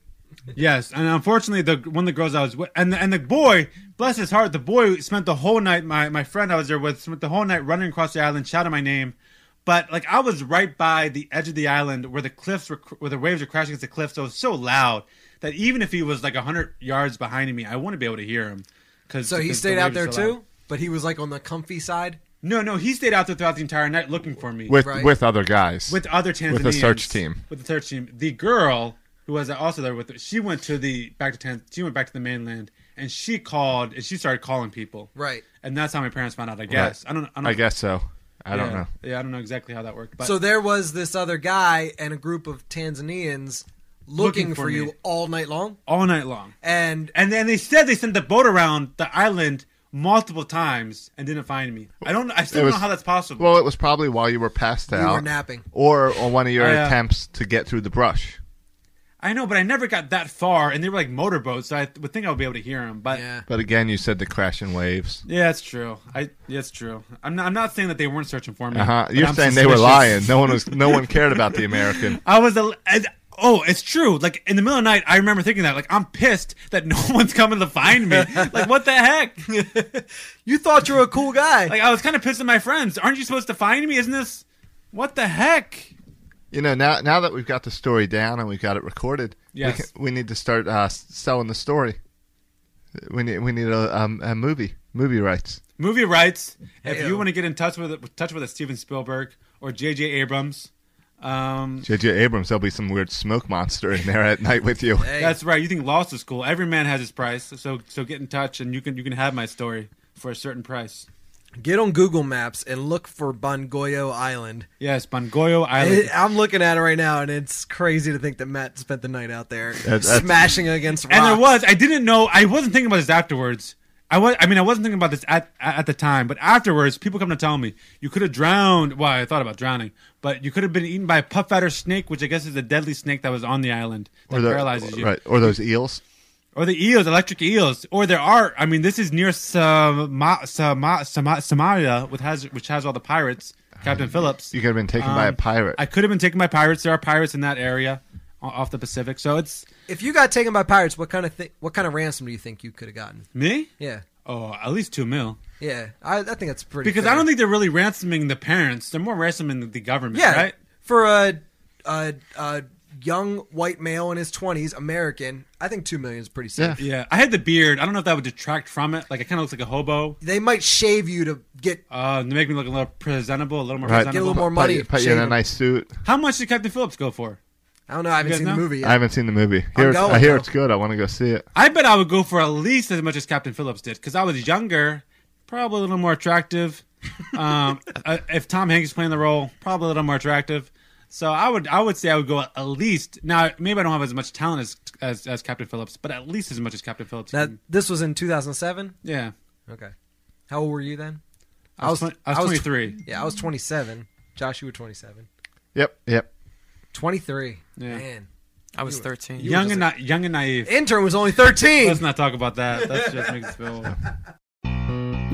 Yes, and unfortunately, the one of the girls I was with, and the, and the boy, bless his heart, the boy spent the whole night. My my friend I was there with spent the whole night running across the island, shouting my name. But like I was right by the edge of the island where the cliffs were, where the waves were crashing against the cliffs. So it was so loud that even if he was like hundred yards behind me, I wouldn't be able to hear him. Cause, So he because stayed the out there are so loud. too, but he was like on the comfy side. No, no, he stayed out there throughout the entire night looking for me with with other guys, with other Tanzanians, with a search team. With the search team, the girl who was also there with, her, she went to the back to Tan- she went back to the mainland, and she called and she started calling people. Right. And that's how my parents found out. I guess. Right. I don't. I, don't, I guess so. I don't Yeah. know. Yeah, I don't know exactly how that worked. But so there was this other guy and a group of Tanzanians looking, Looking for, for you all night long. all night long. And And then they said they sent the boat around the island multiple times and didn't find me. I don't. I still It don't know how that's possible. Well, it was probably while you were passed You out, were napping. or on one of your I, uh, attempts to get through the brush. I know, but I never got that far, and they were like motorboats, so I would think I would be able to hear them. But yeah, But again, you said the crashing waves. Yeah, it's true. I yeah, it's true. I'm not. I'm not saying that they weren't searching for me. Uh huh. You're I'm saying they were lying. No one was. No one cared about the American. *laughs* I was a. and- oh, it's true. Like in the middle of the night, I remember thinking that. Like I'm pissed that no *laughs* one's coming to find me. like what the heck? *laughs* you thought you were a cool guy. Like I was kind of pissed at my friends. Aren't you supposed to find me? Isn't this? What the heck? You know, now now that we've got the story down and we've got it recorded, Yes. we, can, we need to start uh, selling the story. We need we need a, um, a movie movie rights. Movie rights. If Heyo. you want to get in touch with touch with a Steven Spielberg or J.J. Abrams, um, J.J. Abrams, there'll be some weird smoke monster in there at night with you. *laughs* that's right. You think Lost is cool? Every man has his price. So so get in touch and you can you can have my story for a certain price. Get on Google Maps and look for Bongoyo Island. Yes, Bongoyo Island. It- I'm looking at it right now, and it's crazy to think that Matt spent the night out there That's- that's- smashing against rocks. And there was. I didn't know. I wasn't thinking about this afterwards. I was. I mean, I wasn't thinking about this at at the time, but afterwards, people come to tell me you could have drowned. Well, I thought about drowning, but you could have been eaten by a puff adder snake, which I guess is a deadly snake that was on the island that Or the- paralyzes you. right? Or those eels. Or the eels, electric eels, or there are. I mean, this is near Sama, Sama, Sama, Somalia, which has which has all the pirates. Captain Phillips. You could have been taken by a Um, pirate. I could have been taken by pirates. There are pirates in that area, off the Pacific. So it's If you got taken by pirates, what kind of thi- what kind of ransom do you think you could have gotten? me. Yeah, Oh, at least two mil. yeah. I, I think that's pretty. Because fair. I don't think they're really ransoming the parents. They're more ransoming the government, Yeah, right? for a, a a young white male in his twenties, American, I think two million is pretty safe. Yeah. I had the beard. I don't know if that would detract from it. Like, it kind of looks like a hobo. They might shave you to get Uh, to make me look a little presentable, a little more Right. presentable. Get a little more money. Put, put you in a nice suit. How much did Captain Phillips go for? I don't know. I haven't You guys seen the movie yet. I haven't seen the movie. I'm Hear- going, I hear though. it's good. I want to go see it. I bet I would go for at least as much as Captain Phillips did because I was younger, probably a little more attractive. *laughs* um, uh, if Tom Hanks is playing the role, probably a little more attractive. So I would I would say I would go at least. Now maybe I don't have as much talent as as, as Captain Phillips, but at least as much as Captain Phillips. That this was in 2007. yeah, Okay. How old were you then? I was, twen- I was twenty three. Yeah, I was 27. Josh, you were 27. Yep. Yep. 23. Yeah. Man. I was 13. you Young and a- not young and naive. Intern was only 13. Let's not talk about that. That just makes us feel.